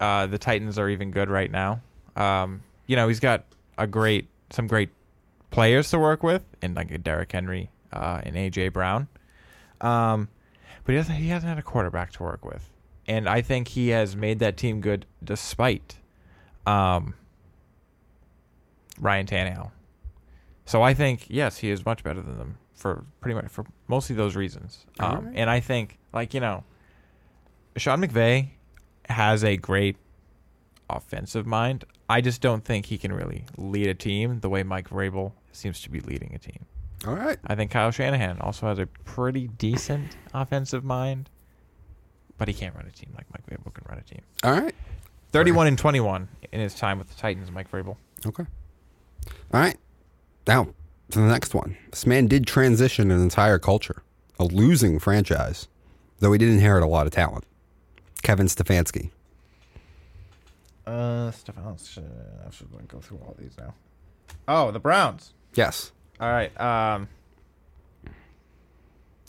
uh, the Titans are even good right now. Um, you know, he's got a great some great players to work with, in like a Derrick Henry uh, and AJ Brown. Um, but he hasn't he hasn't had a quarterback to work with, and I think he has made that team good despite um, Ryan Tannehill. So I think yes, he is much better than them for pretty much for mostly those reasons. Um,
Alright.
And I think like you know, Sean McVay has a great offensive mind. I just don't think he can really lead a team the way Mike Vrabel seems to be leading a team.
All right.
I think Kyle Shanahan also has a pretty decent offensive mind, but he can't run a team like Mike Vrabel can run a team.
All right.
31 and 21 in his time with the Titans, Mike Vrabel.
Okay. All right. Now, to the next one. This man did transition an entire culture, a losing franchise, though he did inherit a lot of talent. Kevin Stefanski.
Uh, Stefan, I should go through all these now. Oh, the Browns.
Yes.
All right. Um,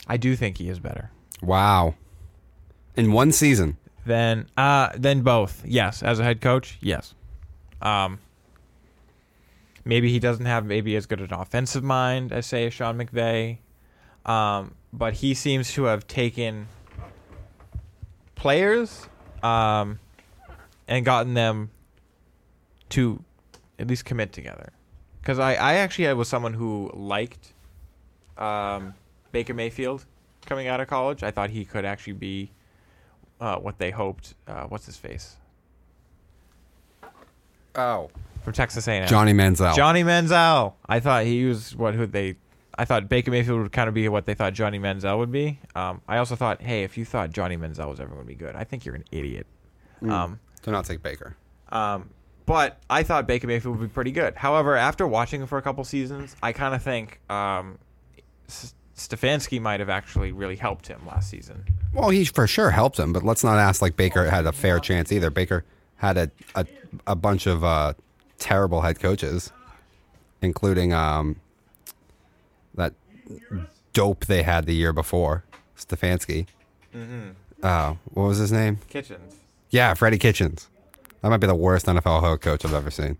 I do think he is better
Wow. In one season.
than uh than both. Yes, as a head coach, yes. Um, maybe he doesn't have maybe as good an offensive mind as say Sean McVay, um, but he seems to have taken players um, and gotten them to at least commit together. Because I, I actually was someone who liked um, Baker Mayfield coming out of college. I thought he could actually be uh, what they hoped. Uh, what's his face
Oh.
from Texas A&M?
Johnny Manziel.
Johnny Manziel. I thought he was what who they. I thought Baker Mayfield would kind of be what they thought Johnny Manziel would be. Um, I also thought, hey, if you thought Johnny Manziel was ever going to be good, I think you're an idiot. Um,
Do not take Baker.
um, but I thought Baker Mayfield would be pretty good. However, after watching him for a couple seasons, I kind of think um, S- Stefanski might have actually really helped him last season.
Well, he for sure helped him, but let's not ask like Baker had a fair chance either. Baker had a a, a bunch of uh, terrible head coaches, including um, that dope they had the year before, Stefanski. Uh, what was his name?
Kitchens.
Yeah, Freddie Kitchens. That might be the worst NFL head coach I've ever seen.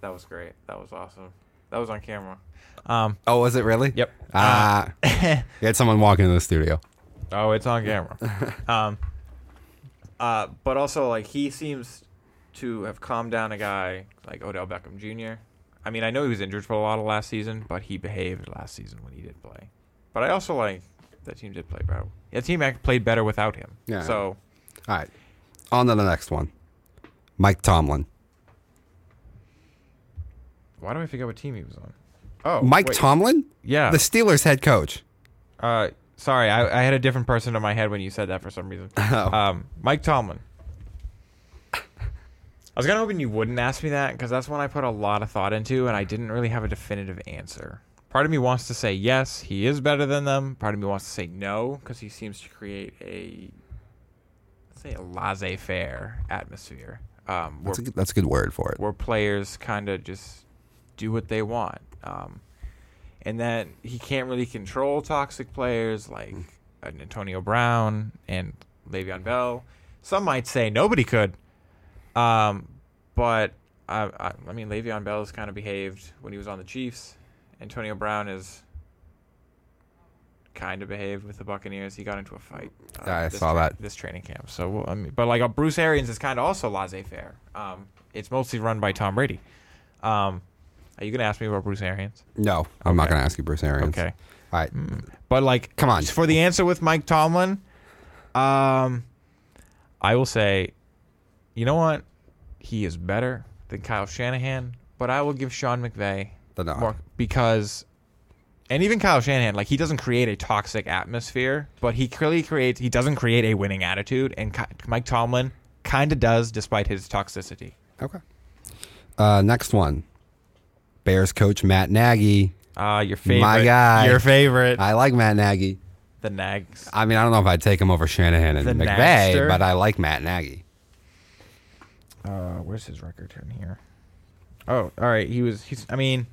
That was great. That was awesome. That was on camera. Um,
Oh, was it really?
Yep.
Ah, <laughs> you had someone walk into the studio.
Oh, it's on camera. <laughs> um, uh, but also, like, he seems to have calmed down a guy like Odell Beckham Jr. I mean, I know he was injured for a lot of last season, but he behaved last season when he did play. But I also like that team did play better. That team act- played better without him.
Yeah.
So
All right, on to the next one. Mike Tomlin.
why do I forget what team he was on? Oh,
Mike
wait.
Tomlin,
Yeah.
the Steelers head coach.
Uh, sorry, I, I had a different person in my head when you said that for some reason. <laughs>
Oh.
Um, Mike Tomlin. I was kind of hoping you wouldn't ask me that because that's one I put a lot of thought into, and I didn't really have a definitive answer. Part of me wants to say yes, he is better than them. Part of me wants to say no because he seems to create a, say, a laissez-faire atmosphere. Um,
That's a, good- that's a good word for it.
where players kind of just do what they want. Um, and that he can't really control toxic players like an Antonio Brown and Le'Veon Bell. Some might say nobody could. Um, but I, I, I mean, Le'Veon Bell has kind of behaved when he was on the Chiefs. Antonio Brown is kind of behaved with the Buccaneers. He got into a fight. uh,
Yeah, I saw that.
this training camp. So well, I mean, but like uh, Bruce Arians is kind of also laissez-faire. Um, it's mostly run by Tom Brady. Um, Are you gonna ask me about Bruce Arians?
No, I'm not going to ask you Bruce Arians.
Okay.
All right.
But like,
Come on.
For the answer with Mike Tomlin, um, I will say, you know what? He is better than Kyle Shanahan, but I will give Sean McVay
The nod.
more because, and even Kyle Shanahan, like he doesn't create a toxic atmosphere, but he clearly creates. He doesn't create a winning attitude, and Mike Tomlin kind of does, despite his toxicity.
Okay. Uh, next one. Bears coach Matt Nagy.
Ah, your favorite,
My guy.
your favorite,
I like Matt Nagy.
the Nags.
I mean, I don't know if I'd take him over Shanahan and
The
McVay,
Nagster.
but I like Matt Nagy.
Uh, where's his record in here? Oh, all right. He was. He's. I mean.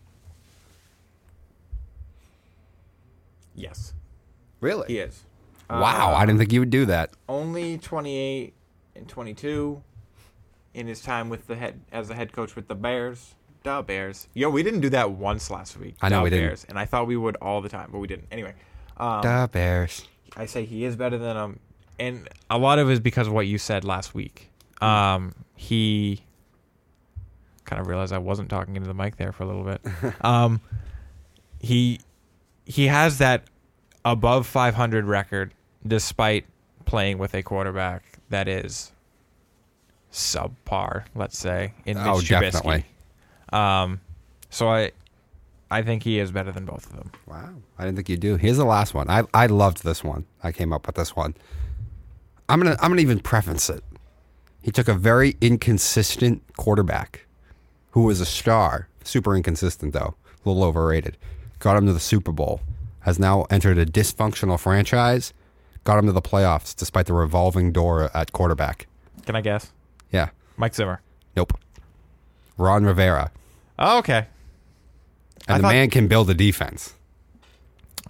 Yes,
Really?
he is.
Wow,
Uh,
I didn't think you would do that.
only 28 and 22 in his time with the head as the head coach with the Bears. The Bears. Yo, we didn't do that once last week.
I know
Da
we didn't.
Bears, and I thought we would all the time, but we didn't. Anyway, um,
the Bears.
I say he is better than um, and a lot of it is because of what you said last week. Um, he kind of realized I wasn't talking into the mic there for a little bit. <laughs> um, he he has that above 500 record despite playing with a quarterback that is subpar, let's say, in Mitch
Oh,
Trubisky.
definitely.
Um, so I I think he is better than both of them.
Wow, I didn't think you'd do. Here's the last one. I I loved this one. I came up with this one. I'm gonna I'm gonna even preface it. He took a very inconsistent quarterback, who was a star, super inconsistent though, a little overrated. Got him to the Super Bowl. Has now entered a dysfunctional franchise. Got him to the playoffs despite the revolving door at quarterback.
Can I guess?
Yeah.
Mike Zimmer.
Nope. Ron Rivera.
Oh, okay.
And
I
the
thought-
man can build a defense.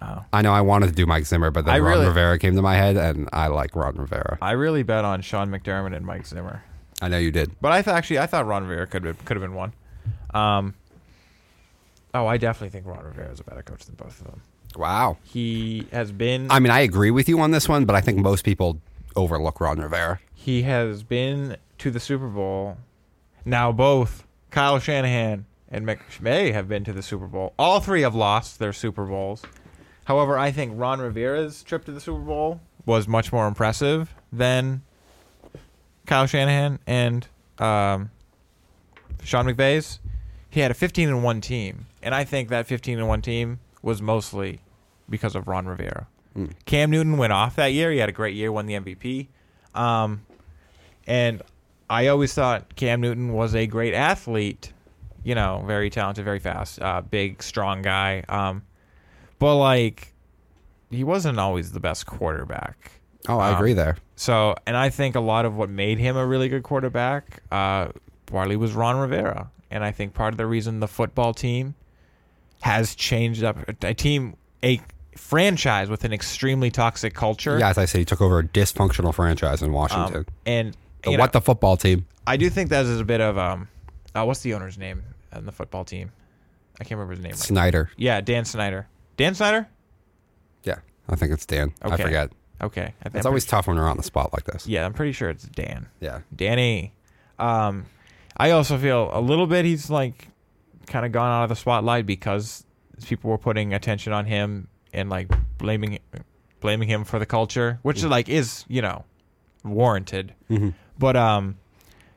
Oh.
I know I wanted to do Mike Zimmer, but then
I
Ron
really-
Rivera came to my head, and I like Ron Rivera.
I really bet on Sean McDermott and Mike Zimmer,
I know you did.
but I th- actually I thought Ron Rivera could have could have been one. Um, oh, I definitely think Ron Rivera is a better coach than both of them.
Wow.
He has been
I mean, I agree with you on this one, but I think most people overlook Ron Rivera.
he has been to the Super Bowl. Now both Kyle Shanahan and McVay have been to the Super Bowl. All three have lost their Super Bowls. However, I think Ron Rivera's trip to the Super Bowl was much more impressive than Kyle Shanahan and um, Sean McVay's. He had a 15 and 1 team, and I think that 15 and 1 team was mostly because of Ron Rivera. Cam Newton went off that year. He had a great year, won the MVP. Um, and I always thought Cam Newton was a great athlete, you know, very talented, very fast, uh, big, strong guy. Um, but like, he wasn't always the best quarterback.
Oh, I
Um,
agree there.
So, and I think a lot of what made him a really good quarterback, uh, partly was Ron Rivera, and I think part of the reason the football team has changed up a team, a franchise with an extremely toxic culture.
Yeah, as I say, he took over a dysfunctional franchise in
Um,
Washington.
and
the what
know,
the football team?
I do think that is a bit of um, uh, what's the owner's name in the football team? I can't remember his name. Right.
Snyder.
Yeah, Dan Snyder. Dan Snyder.
Yeah, I think it's Dan. I forget.
Okay, I think
It's
I'm
always tough when we're on the spot like this.
yeah. I'm pretty sure it's Dan.
Yeah.
Danny. Um, I also feel a little bit he's like kind of gone out of the spotlight because people were putting attention on him and like blaming blaming him for the culture, which like is you know warranted.
Mhm.
But um,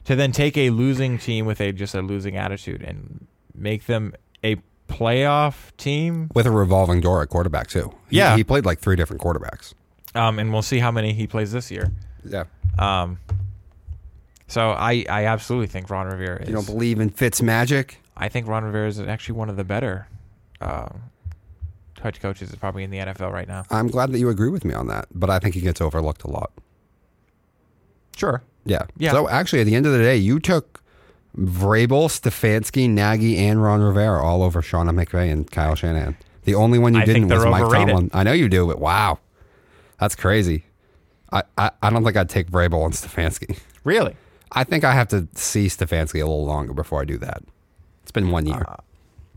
to then take a losing team with a just a losing attitude and make them a playoff team,
With a revolving door at quarterback too. He,
Yeah.
he played like three different quarterbacks.
um, and we'll see how many he plays this year.
Yeah.
Um, so I I absolutely think Ron Rivera is.
You don't believe in Fitz magic?
I think Ron Rivera is actually one of the better uh, head coaches probably in the NFL right now.
I'm glad that you agree with me on that, but I think he gets overlooked a lot.
Sure.
Yeah.
Yeah.
So actually, at the end of the day, you took Vrabel, Stefanski, Nagy, and Ron Rivera all over Sean McVay and Kyle Shanahan. The only one you
I
didn't was Mike
overrated.
Tomlin. I know you do, but wow, that's crazy. I, I, I don't think I'd take Vrabel and Stefanski.
Really?
I think I have to see Stefanski a little longer before I do that. It's been one year.
Uh,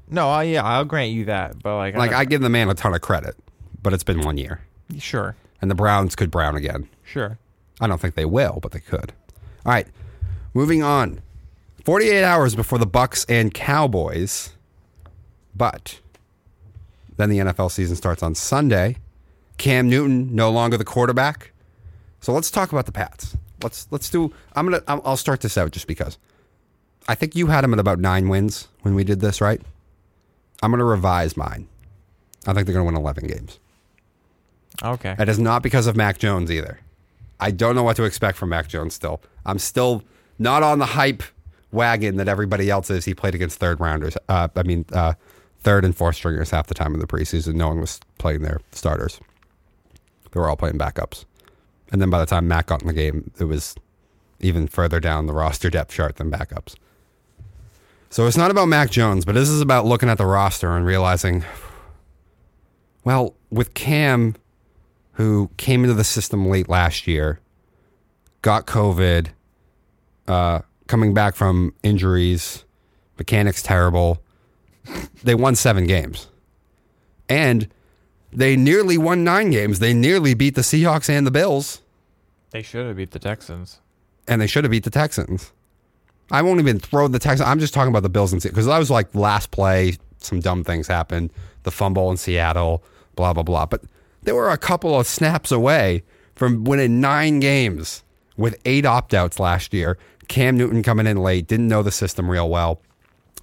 no, I, yeah, I'll grant you that. But like,
like
I,
I give the man a ton of credit, but it's been one year,
sure,
and the Browns could brown again.
sure.
I don't think they will, but they could. All right, moving on. 48 hours before the Bucks and Cowboys But then the NFL season starts on Sunday. Cam Newton no longer the quarterback. So let's talk about the Pats. Let's let's do. I'm gonna. I'll I'll start this out just because. I think you had them at about nine wins when we did this, right? I'm gonna revise mine. I think they're gonna win 11 games.
Okay.
That is not because of Mac Jones either. I don't know what to expect from Mac Jones still. I'm still not on the hype wagon that everybody else is. He played against third rounders. Uh, I mean, uh, third and fourth stringers half the time in the preseason. No one was playing their starters. They were all playing backups. And then by the time Mac got in the game, it was even further down the roster depth chart than backups. So it's not about Mac Jones, but this is about looking at the roster and realizing, well, with Cam, who came into the system late last year, got COVID, uh, coming back from injuries, mechanics terrible. They won seven games. And they nearly won nine games. They nearly beat the Seahawks and the Bills,
They should have beat the Texans.
and they should have beat the Texans. I won't even throw the Texans. I'm just talking about the Bills and Seattle. because that was like last play. Some dumb things happened. The fumble in Seattle, blah blah blah. But they were a couple of snaps away from winning nine games with eight opt outs last year. Cam Newton coming in late, didn't know the system real well,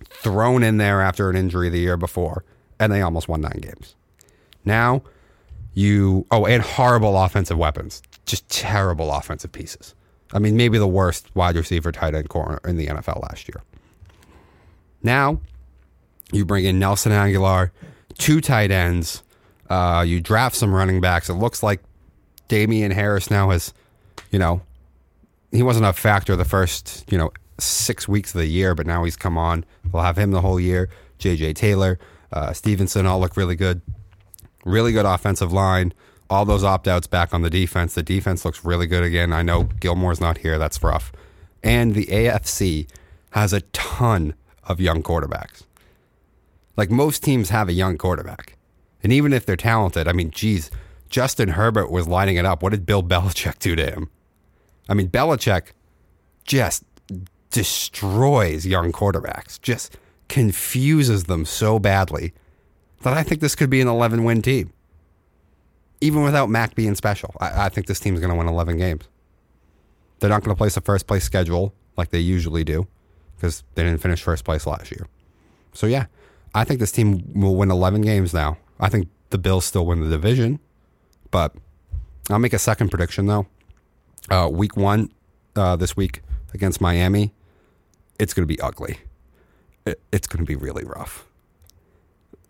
thrown in there after an injury the year before, and they almost won nine games. Now you oh, and horrible offensive weapons, just terrible offensive pieces. I mean, maybe the worst wide receiver tight end corner in the NFL last year. Now you bring in Nelson Agholor, two tight ends. Uh, you draft some running backs. It looks like Damien Harris now has, you know, he wasn't a factor the first, you know, six weeks of the year, but now he's come on. We'll have him the whole year. J.J. Taylor, uh, Stevenson all look really good. Really good offensive line. All those opt outs back on the defense. The defense looks really good again. I know Gilmore's not here. That's rough. And the AFC has a ton of young quarterbacks. Like most teams have a young quarterback. And even if they're talented, I mean, geez, Justin Herbert was lining it up. What did Bill <laughs> Belichick do to him? I mean, Belichick just destroys young quarterbacks, just confuses them so badly that I think this could be an 11 win team. Even without Mac being special, I, I think this team's going to win 11 games. They're not going to place a first place schedule like they usually do because they didn't finish first place last year. So, yeah, I think this team will win 11 games now. I think the Bills still win the division, but I'll make a second prediction though. Uh, week one uh, this week against Miami, it's going to be ugly. It, it's going to be really rough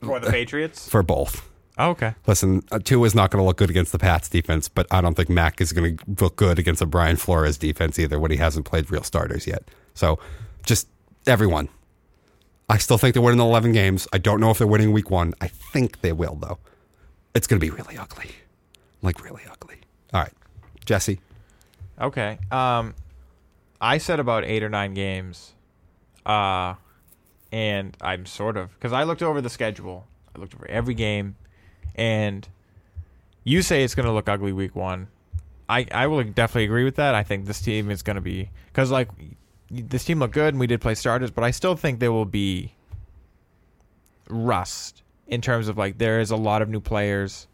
For the Patriots?
for both.
Oh, okay.
Listen, Tua is not going to look good against the Pats defense, but I don't think Mac is going to look good against a Brian Flores defense either when he hasn't played real starters yet. So, just everyone. I still think they're winning 11 games. I don't know if they're winning week one. I think they will, though. It's going to be really ugly. Like, really ugly. All right. Jesse.
Okay. Um, I said about eight or nine games, uh, and I'm sort of because I looked over the schedule. I looked over every game, and you say it's going to look ugly week one. I I will definitely agree with that. I think this team is going to be because like this team looked good and we did play starters, but I still think there will be rust in terms of like there is a lot of new players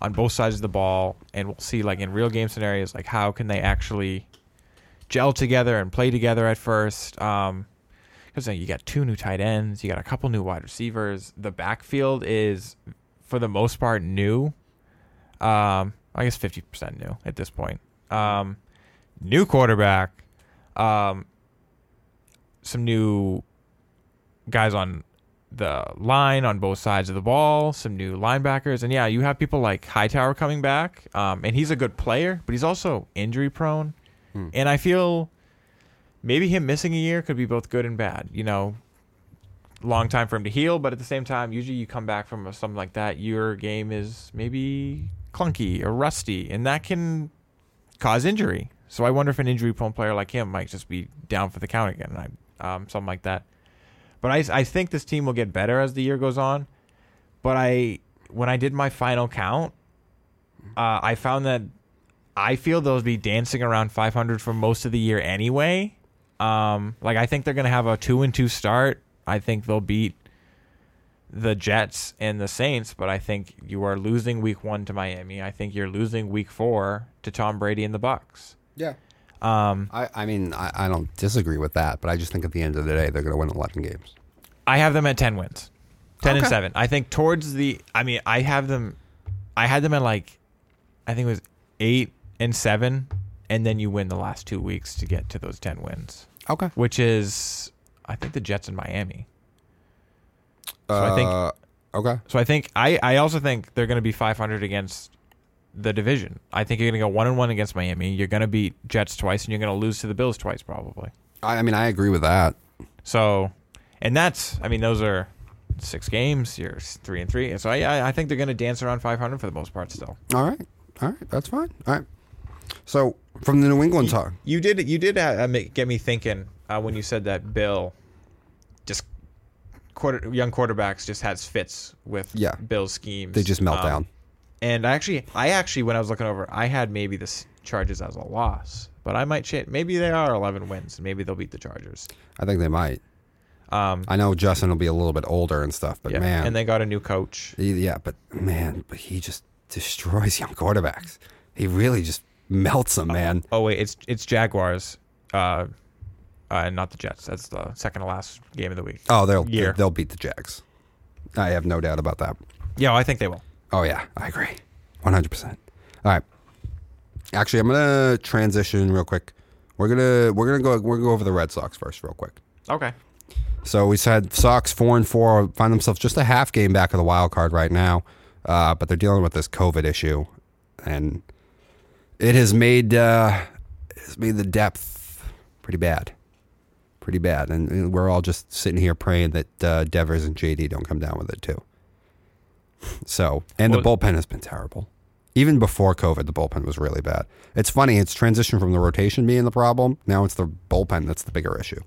on both sides of the ball, and we'll see like in real game scenarios like how can they actually gel together and play together at first. Um, because you got two new tight ends, you got a couple new wide receivers. The backfield is, for the most part, new. Um, I guess fifty percent new at this point. Um, new quarterback, um, some new guys on the line on both sides of the ball, some new linebackers, and yeah, you have people like Hightower coming back, um, and he's a good player, but he's also injury prone, and I feel maybe him missing a year could be both good and bad. You know, long time for him to heal, but at the same time, usually you come back from something like that, your game is maybe clunky or rusty, and that can cause injury. So I wonder if an injury prone player like him might just be down for the count again, um, something like that. But I, I think this team will get better as the year goes on. But I, when I did my final count, uh, I found that I feel they'll be dancing around 500 for most of the year anyway. Um, like I think they're gonna have a two and two start. I think they'll beat the Jets and the Saints, but I think you are losing week one to Miami. I think you're losing week four to Tom Brady and the Bucks.
Yeah.
Um,
I, I mean, I, I don't disagree with that, but I just think at the end of the day, they're going to win 11 games.
I have them at ten wins, ten and seven. I think towards the. I mean, I have them. I had them at like, I think it was eight and seven, and then you win the last two weeks to get to those ten wins,
Okay.
which is I think the Jets in Miami. So I think
Uh, okay.
So I think I, I also think they're going to be 500 against the division. I think you're going to go one and one against Miami. You're going to beat Jets twice, and you're going to lose to the Bills twice, probably.
I, I mean, I agree with that.
So, and that's I mean those are six games. You're three and three. So I I, I think they're going to dance around 500 for the most part still.
All right. All right. That's fine. All right. So from the New England talk.
You did you did uh, make- get me thinking uh, when you said that Bill just quarter young quarterbacks just has fits with
Yeah.
Bill's schemes.
They just melt
Um,
down.
And I actually, I actually, when I was looking over, I had maybe the Chargers as a loss, but I might change. Maybe they are 11 wins, and maybe they'll beat the Chargers.
I think they might.
Um,
I know Justin will be a little bit older and stuff, but
yeah,
man,
and they got a new coach.
he- yeah, but man, but he just destroys young quarterbacks. He really just melts them, man.
Oh wait, it's it's Jaguars, uh, uh, not the Jets. That's the second to last game of the week.
Oh, they'll
Year.
they'll beat the Jags. I have no doubt about that.
Yeah, I think they will.
Oh yeah, I agree, one hundred percent. All right, actually, I'm gonna transition real quick. We're gonna we're gonna go we're gonna go over the Red Sox first, real quick.
Okay.
So we said Sox four and four find themselves just a half game back of the wild card right now, uh, but they're dealing with this COVID issue, and it has made uh, it has made the depth pretty bad, pretty bad, and, and we're all just sitting here praying that uh, Devers and JD don't come down with it too. So and the bullpen has been terrible. Even before COVID, the bullpen was really bad. It's funny; it's transitioned from the rotation being the problem. Now it's the bullpen that's the bigger issue.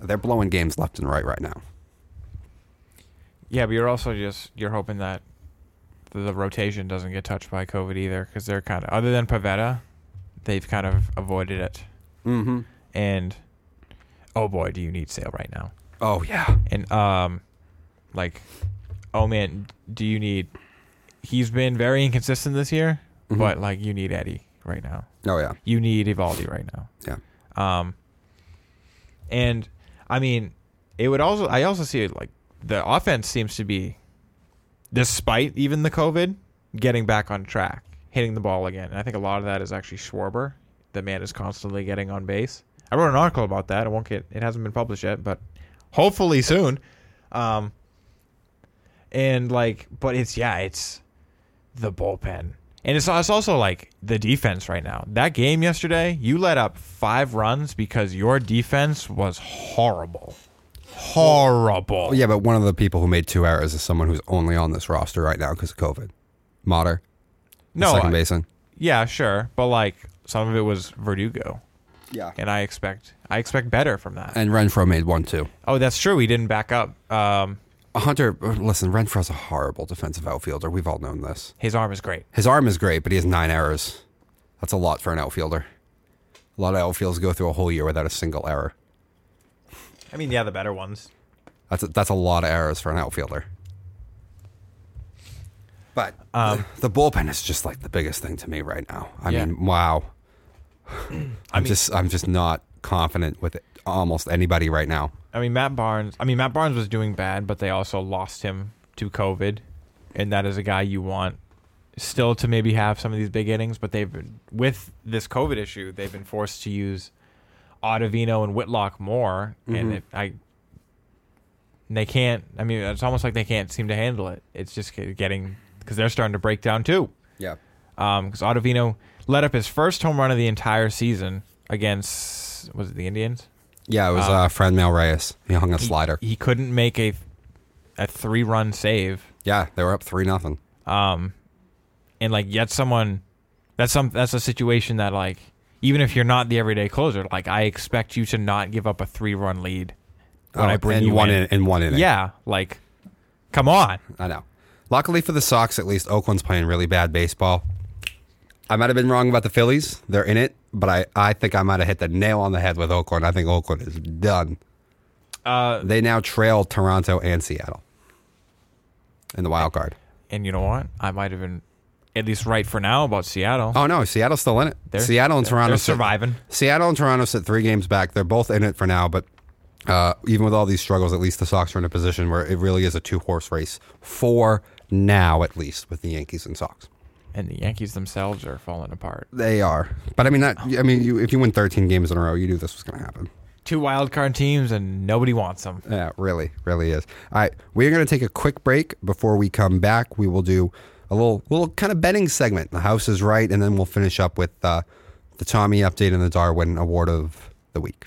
They're blowing games left and right right now.
Yeah, but you're also just you're hoping that the, rotation doesn't get touched by COVID either, because they're kind of other than Pivetta, they've kind of avoided it.
Mm-hmm.
And oh boy, do you need Sale right now?
Oh yeah.
And um, like, oh man, do you need? He's been very inconsistent this year,
Mhm.
but like you need Eddie right now.
Oh yeah.
You need Eovaldi right now.
Yeah.
Um, and I mean, it would also. I also see it like the offense seems to be, despite even the COVID, getting back on track, hitting the ball again. And I think a lot of that is actually Schwarber. The man is constantly getting on base. I wrote an article about that. It won't get. It hasn't been published yet, but hopefully soon. Um, and like, but it's yeah, it's the bullpen. And it's, it's also like the defense right now. That game yesterday, you let up five runs because your defense was horrible. Horrible.
Yeah, but one of the people who made two errors is someone who's only on this roster right now because of COVID. Motter,
no,
second
I-
baseman.
yeah, sure, but like some of it was Verdugo,
Yeah.
and I expect I expect better from that.
And Renfroe made one too.
oh, that's true. He didn't back up. Um,
Hunter, uh, listen, Renfroe's a horrible defensive outfielder. We've all known this.
his arm is great.
His arm is great, but he has nine errors. That's a lot for an outfielder. A lot of outfielders go through a whole year without a single error.
I mean, yeah, the better ones.
That's a, that's a lot of errors for an outfielder. But
Um,
the, the bullpen is just like the biggest thing to me right now. I
Yeah.
mean, wow. <clears throat> I'm
mean-
just I'm just not confident with almost anybody right now.
I mean, Matt Barnes. I mean, Matt Barnes was doing bad, but they also lost him to COVID, and that is a guy you want still to maybe have some of these big innings. But they've been with this COVID issue, they've been forced to use Ottavino and Whitlock more, and
Mhm.
it, I. They can't. I mean, it's almost like they can't seem to handle it. It's just getting because they're starting to break down too.
Yeah.
Because Ottavino let up his first home run of the entire season against was it the Indians?
Yeah, it was
Um,
uh, Franmil Reyes. He hung a
he-
slider.
He, couldn't make a a three run save.
yeah, they were up three nothing.
Um, and like yet someone that's some that's a situation that like even if you're not the everyday closer, like I expect you to not give up a three run lead when I bring
in
you
Oh, one
in.
in, in one inning.
Yeah, like come on.
I know. Luckily for the Sox, at least Oakland's playing really bad baseball. I might have been wrong about the Phillies. They're in it, but I, I think I might have hit the nail on the head with Oakland. I think Oakland is done.
Uh,
They now trail Toronto and Seattle. in the wild card.
And you know what? I might have been at least right for now about Seattle.
Oh no, Seattle's still in it.
They're-
Seattle and Toronto
surviving.
Seattle and Toronto sit three games back. They're both in it for now, but uh, even with all these struggles, at least the Sox are in a position where it really is a two horse race for now, at least with the Yankees and Sox.
And the Yankees themselves are falling apart.
They are, but I mean that. I mean, you, if you win 13 games in a row, you knew this was going to happen.
Two wild card teams and nobody wants them.
Yeah, really, really is. All right, we're going to take a quick break. Before we come back, we will do a little, little kind of betting segment. The house is right, and then we'll finish up with uh, the Tommy update and the Darwin Award of the week.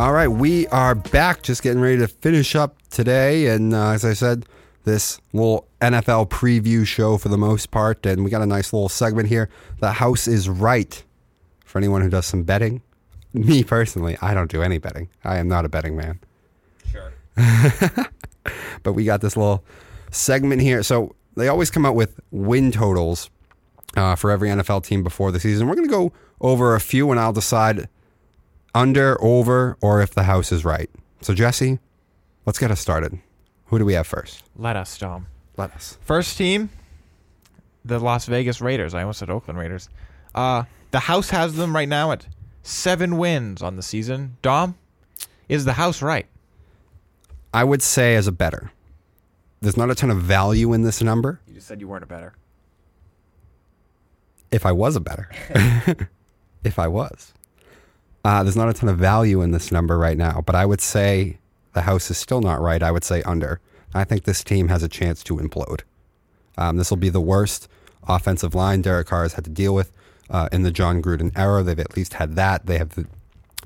All right, we are back, just getting ready to finish up today, and uh, as I said, this little NFL preview show for the most part, and we got a nice little segment here. The house is right for anyone who does some betting. <laughs> Me personally, I don't do any betting. I am not a betting man.
Sure. <laughs>
but we got this little segment here. So they always come out with win totals uh, for every NFL team before the season. We're going to go over a few, and I'll decide under, over, or if the house is right. So Jesse, let's get us started. Who do we have first?
Let us, Dom.
Let us.
First team, the Las Vegas Raiders. I almost said Oakland Raiders. Uh, the house has them right now at seven wins on the season. Dom, is the house right?
I would say as a better, there's not a ton of value in this number.
You just said you weren't a better.
If I was a better, <laughs> <laughs> if I was, uh, there's not a ton of value in this number right now. But I would say the house is still not right. I would say under. I think this team has a chance to implode. Um, this will be the worst offensive line Derek Carr has had to deal with uh, in the Jon Gruden era. They've at least had that. They have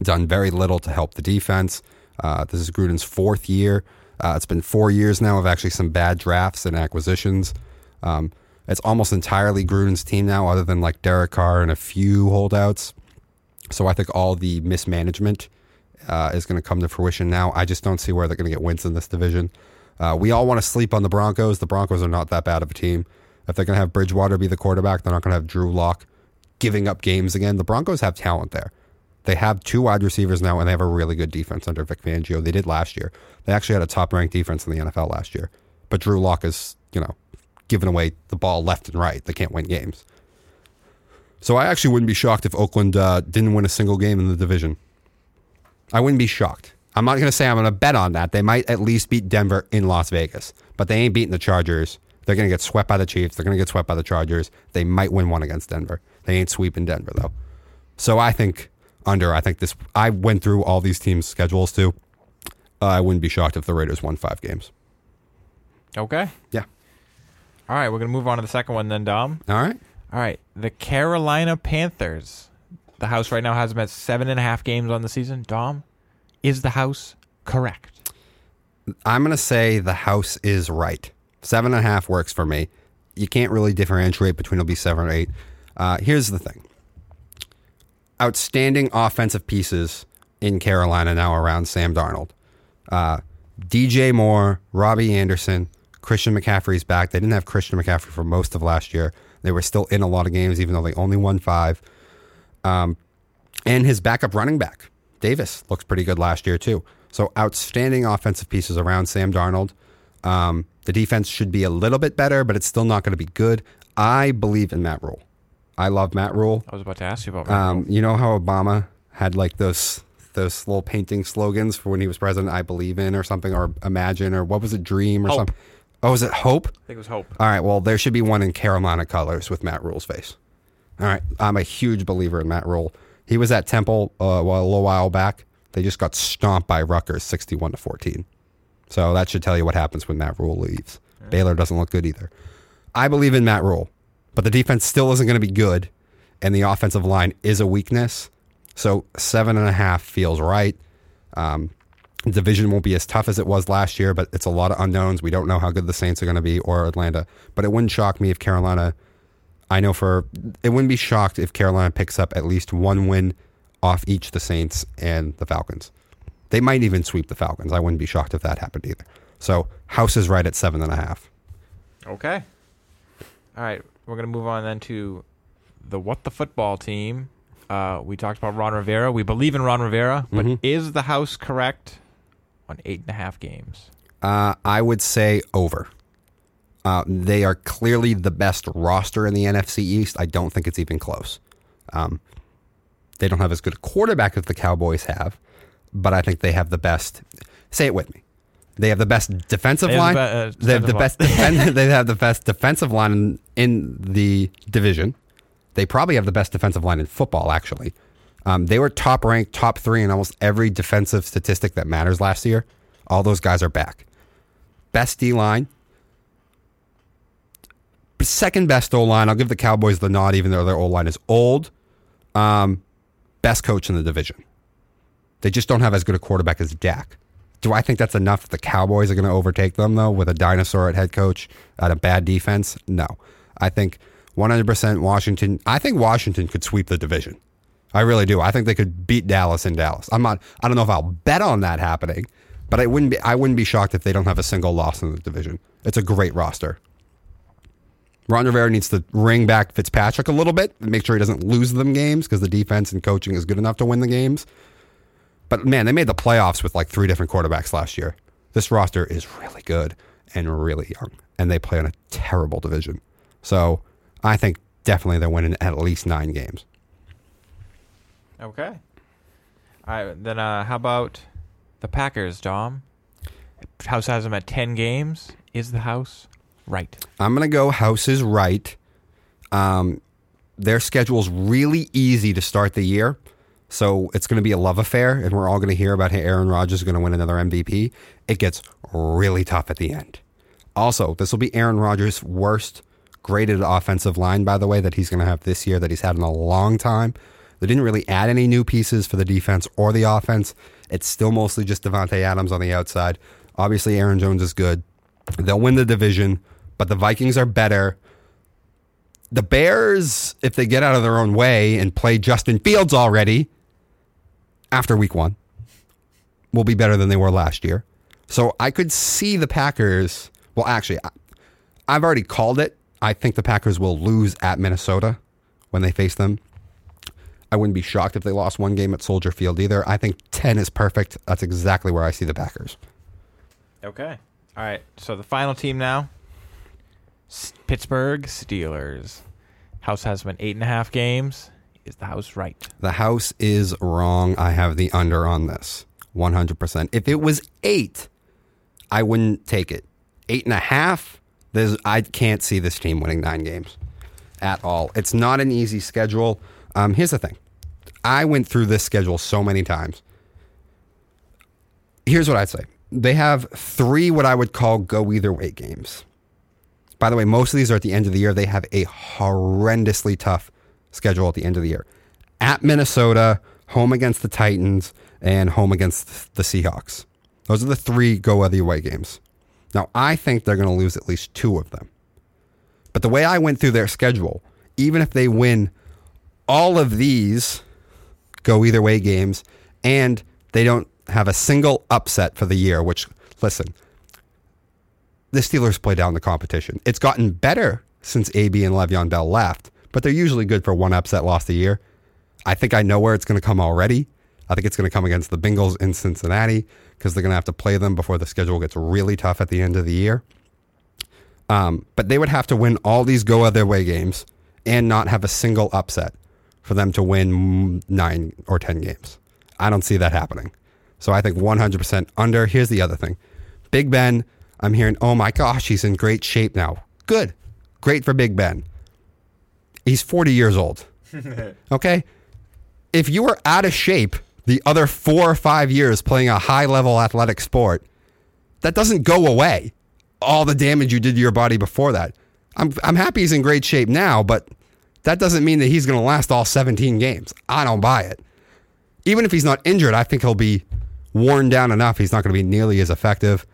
done very little to help the defense. Uh, this is Gruden's fourth year. Uh, it's been four years now of actually some bad drafts and acquisitions. Um, it's almost entirely Gruden's team now, other than like Derek Carr and a few holdouts. So I think all the mismanagement uh, is going to come to fruition now. I just don't see where they're going to get wins in this division. Uh, we all want to sleep on the Broncos. The Broncos are not that bad of a team. If they're going to have Bridgewater be the quarterback, they're not going to have Drew Lock giving up games again. The Broncos have talent there. They have two wide receivers now, and they have a really good defense under Vic Fangio. They did last year. They actually had a top ranked defense in the NFL last year. But Drew Lock is, you know, giving away the ball left and right. They can't win games. So I actually wouldn't be shocked if Oakland uh, didn't win a single game in the division. I wouldn't be shocked. I'm not going to say I'm going to bet on that. They might at least beat Denver in Las Vegas, but they ain't beating the Chargers. They're going to get swept by the Chiefs. They're going to get swept by the Chargers. They might win one against Denver. They ain't sweeping Denver though. So I think under. I think this. I went through all these teams' schedules too. Uh, I wouldn't be shocked if the Raiders won five games.
Okay.
Yeah.
All right, we're going to move on to the second one then, Dom.
All right.
All right, the Carolina Panthers. The house right now has them at seven and a half games on the season. Dom, is the house correct?
I'm going to say the house is right. Seven and a half works for me. You can't really differentiate between it'll be seven or eight. Uh, here's the thing outstanding offensive pieces in Carolina now around Sam Darnold. Uh, DJ Moore, Robbie Anderson, Christian McCaffrey's back. They didn't have Christian McCaffrey for most of last year. They were still in a lot of games, even though they only won five. Um, and his backup running back, Davis, looks pretty good last year, too. So outstanding offensive pieces around Sam Darnold. Um, the defense should be a little bit better, but it's still not going to be good. I believe in Matt Rhule. I love Matt Rhule.
I was about to ask you about.
Um, you know how Obama had like those those little painting slogans for when he was president? I believe in or something, or imagine, or what was it? Dream or
Hope.
something. Oh, was it hope?
I think it was Hope.
All right. Well, there should be one in Carolina colors with Matt Rhule's face. All right. I'm a huge believer in Matt Rhule. He was at Temple uh, well, a little while back. They just got stomped by Rutgers, 61 to 14. So that should tell you what happens when Matt Rhule leaves. Baylor doesn't look good either. I believe in Matt Rhule, but the defense still isn't going to be good, and the offensive line is a weakness. So seven and a half feels right. Um, Division won't be as tough as it was last year, but it's a lot of unknowns. We don't know how good the Saints are going to be or Atlanta. But it wouldn't shock me if Carolina. I know for it wouldn't be shocked if Carolina picks up at least one win off each the Saints and the Falcons. They might even sweep the Falcons. I wouldn't be shocked if that happened either. So House is right at seven and a half.
Okay. All right, we're gonna move on then to the what the football team. Uh, we talked about Ron Rivera. We believe in Ron Rivera, but
Mhm.
is the house correct on eight and a half games?
Uh, I would say over. Uh, they are clearly the best roster in the NFC East. I don't think it's even close. Um, they don't have as good a quarterback as the Cowboys have, but I think they have the best. Say it with me. They have the best defensive
They have
line.
the be- uh,
they have the best. Defen- <laughs> they have the best defensive line in, in the division. They probably have the best defensive line in football. Actually, um, they were top ranked, top three in almost every defensive statistic that matters last year. All those guys are back. Best D line. Second best O line. I'll give the Cowboys the nod, even though their O line is old. Um, best coach in the division. They just don't have as good a quarterback as Dak. Do I think that's enough? The Cowboys are going to overtake them though with a dinosaur at head coach at a bad defense. No, I think 100% Washington. I think Washington could sweep the division. I really do. I think they could beat Dallas in Dallas. I'm not. I don't know if I'll bet on that happening, but I wouldn't be. I wouldn't be shocked if they don't have a single loss in the division. It's a great roster. Ron Rivera needs to ring back Fitzpatrick a little bit and make sure he doesn't lose them games because the defense and coaching is good enough to win the games. But man, they made the playoffs with like three different quarterbacks last year. This roster is really good and really young, and they play in a terrible division. So I think definitely they're winning at least nine games.
Okay. All right, then uh, how about the Packers, Dom? House has them at ten games. Is the house right?
I'm gonna go House is right. Um, their schedule's really easy to start the year, so it's gonna be a love affair, and we're all gonna hear about how Aaron Rodgers is gonna win another MVP. It gets really tough at the end. Also, this will be Aaron Rodgers' worst graded offensive line, by the way, that he's gonna have this year that he's had in a long time. They didn't really add any new pieces for the defense or the offense. It's still mostly just Davante Adams on the outside. Obviously, Aaron Jones is good. They'll win the division, but the Vikings are better. The Bears, if they get out of their own way and play Justin Fields already after week one, will be better than they were last year. So I could see the Packers. Well, actually, I've already called it. I think the Packers will lose at Minnesota when they face them. I wouldn't be shocked if they lost one game at Soldier Field either. I think 10 is perfect. That's exactly where I see the Packers.
Okay. All right. So the final team now S- Pittsburgh Steelers. House has been eight and a half games. Is the house right?
The house is wrong. I have the under on this 100%. If it was eight, I wouldn't take it. Eight and a half, there's, I can't see this team winning nine games at all. It's not an easy schedule. Um, here's the thing I went through this schedule so many times. Here's what I'd say they have three what I would call go either way games. By the way, most of these are at the end of the year. They have a horrendously tough schedule at the end of the year. At Minnesota, home against the Titans, and home against the Seahawks. Those are the three go either way games. Now, I think they're going to lose at least two of them. But the way I went through their schedule, even if they win all of these go either way games and they don't have a single upset for the year, which, listen, the Steelers play down the competition. It's gotten better since AB and Le'Veon Bell left, but they're usually good for one upset loss a year. I think I know where it's going to come already. I think it's going to come against the Bengals in Cincinnati because they're going to have to play them before the schedule gets really tough at the end of the year. Um, but they would have to win all these go other way games and not have a single upset for them to win nine or 10 games. I don't see that happening. So I think 100% under. Here's the other thing Big Ben, I'm hearing, oh my gosh, he's in great shape now. Good. Great for Big Ben. He's 40 years old. <laughs> okay? If you were out of shape the other four or five years playing a high level athletic sport, that doesn't go away. All the damage you did to your body before that. I'm, I'm happy he's in great shape now, but that doesn't mean that he's going to last all 17 games. I don't buy it. Even if he's not injured, I think he'll be worn down enough. He's not going to be nearly as effective.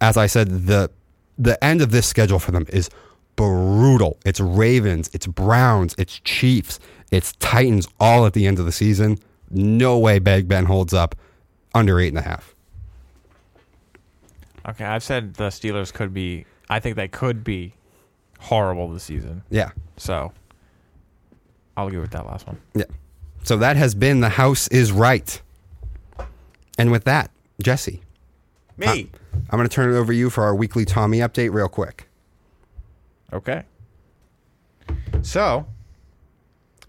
As I said, the the end of this schedule for them is brutal. It's Ravens, it's Browns, it's Chiefs, it's Titans all at the end of the season. No way Big Ben holds up under eight and a half.
Okay, I've said the Steelers could be. I think they could be horrible this season.
Yeah.
So I'll agree with that last one.
Yeah. So that has been the house is right. And with that, Jesse,
Me.
I'm going to turn it over to you for our weekly Tommy update real quick.
Okay. So,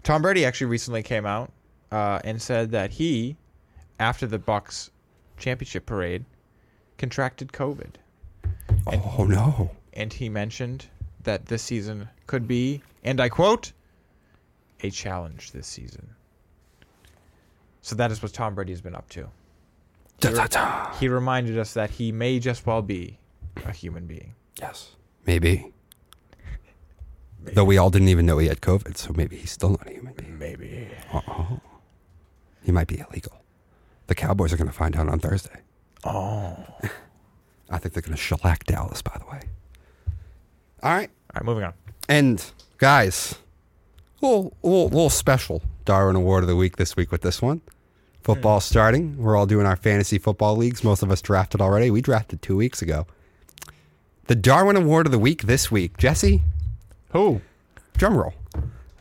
Tom Brady actually recently came out uh, and said that he, after the Bucs championship parade, contracted COVID,
Oh no.
and he mentioned that this season could be, and I quote, a challenge this season. So that is what Tom Brady has been up to.
Da, da, da.
He reminded us that he may just well be a human being.
Yes. Maybe. Though we all didn't even know he had COVID, so maybe he's still not a human being.
Maybe. Uh-oh.
He might be illegal. The Cowboys are going to find out on Thursday.
Oh. <laughs>
I think they're going to shellac Dallas, by the way. All right.
All right, moving on.
And guys, little, little, little special Darwin Award of the Week this week with this one. Football hmm. starting. We're all doing our fantasy football leagues. Most of us drafted already. We drafted two weeks ago. The Darwin Award of the Week this week. Jesse,
Who?
drum roll,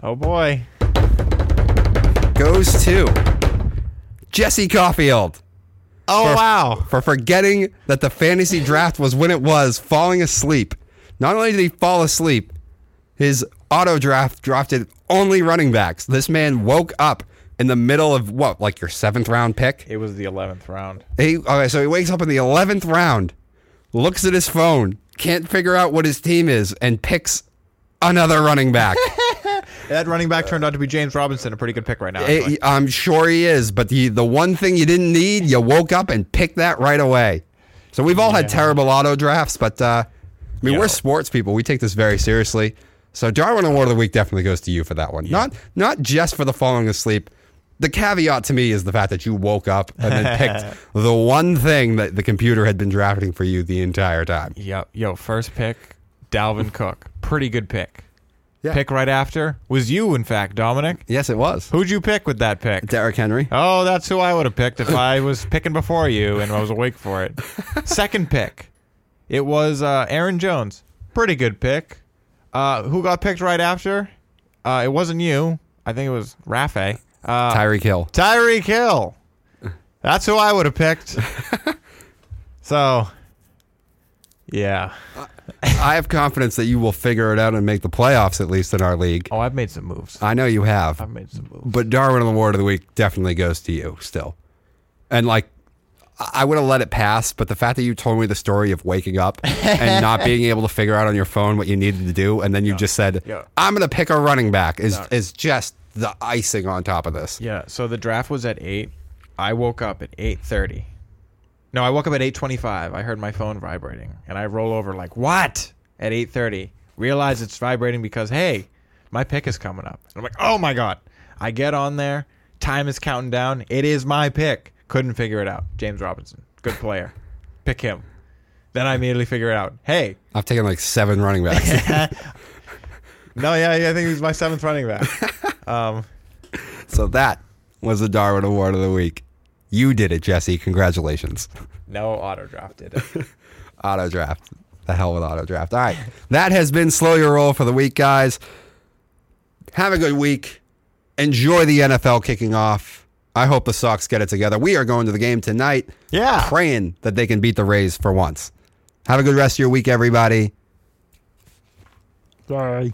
Oh boy.
goes to Jesse Caulfield
Oh
For-
wow.
for forgetting that the fantasy draft was when it was, falling asleep. Not only did he fall asleep, his auto draft drafted only running backs. This man woke up in the middle of what, like your seventh round pick?
It was the eleventh round.
He, okay, so he wakes up in the 11th round, looks at his phone, can't figure out what his team is, and picks another running back. <laughs>
That running back turned out to be James Robinson, a pretty good pick right now.
Eh, I'm sure he is, but the, the one thing you didn't need, you woke up and picked that right away. So we've all had terrible auto drafts, but uh, I mean,
Yo.
we're sports people. We take this very seriously. So Darwin Award of the Week definitely goes to you for that one. Not not just for the falling asleep. The caveat to me is the fact that you woke up and then picked <laughs> the one thing that the computer had been drafting for you the entire time.
Yep. Yo, first pick, Dalvin Cook. Pretty good pick.
Yeah.
Pick right after was you, in fact, Dominic.
Yes, it was.
Who'd you pick with that pick?
Derrick Henry.
Oh, that's who I would have picked if <laughs> I was picking before you and I was awake for it. <laughs> Second pick, it was uh, Aaron Jones. Pretty good pick. Uh, who got picked right after? Uh, it wasn't you. I think it was Rafe. Uh,
Tyreek Hill.
Tyreek Hill. That's who I would have picked. <laughs> so, yeah.
I have confidence that you will figure it out and make the playoffs at least in our league.
Oh, I've made some moves.
I know you have.
I've made some moves.
But Darwin Award of the Week definitely goes to you still. And like, I would have let it pass, but the fact that you told me the story of waking up and <laughs> not being able to figure out on your phone what you needed to do, and then you just said,
Yeah.
"I'm going to pick a running back," is
No.
is just the icing on top of this.
Yeah. So the draft was at eight. I woke up at eight thirty. No, I woke up at eight twenty-five. I heard my phone vibrating, and I roll over like, "What?" At eight thirty, realize it's vibrating because hey, my pick is coming up. And I'm like, "Oh my god!" I get on there. Time is counting down. It is my pick. Couldn't figure it out. James Robinson, good player. pick him. Then I immediately figure it out. Hey,
I've taken like seven running backs. <laughs>
no, yeah, yeah I think he's my seventh running back. <laughs> Um,
so that was the Darwin Award of the Week. You did it, Jesse. Congratulations.
no auto draft did it. <laughs>
Auto draft. The hell with auto draft. All right. That has been Slow Your Roll for the week, guys. Have a good week. Enjoy the NFL kicking off. I hope the Sox get it together. We are going to the game tonight.
Yeah.
Praying that they can beat the Rays for once. Have a good rest of your week, everybody.
Bye.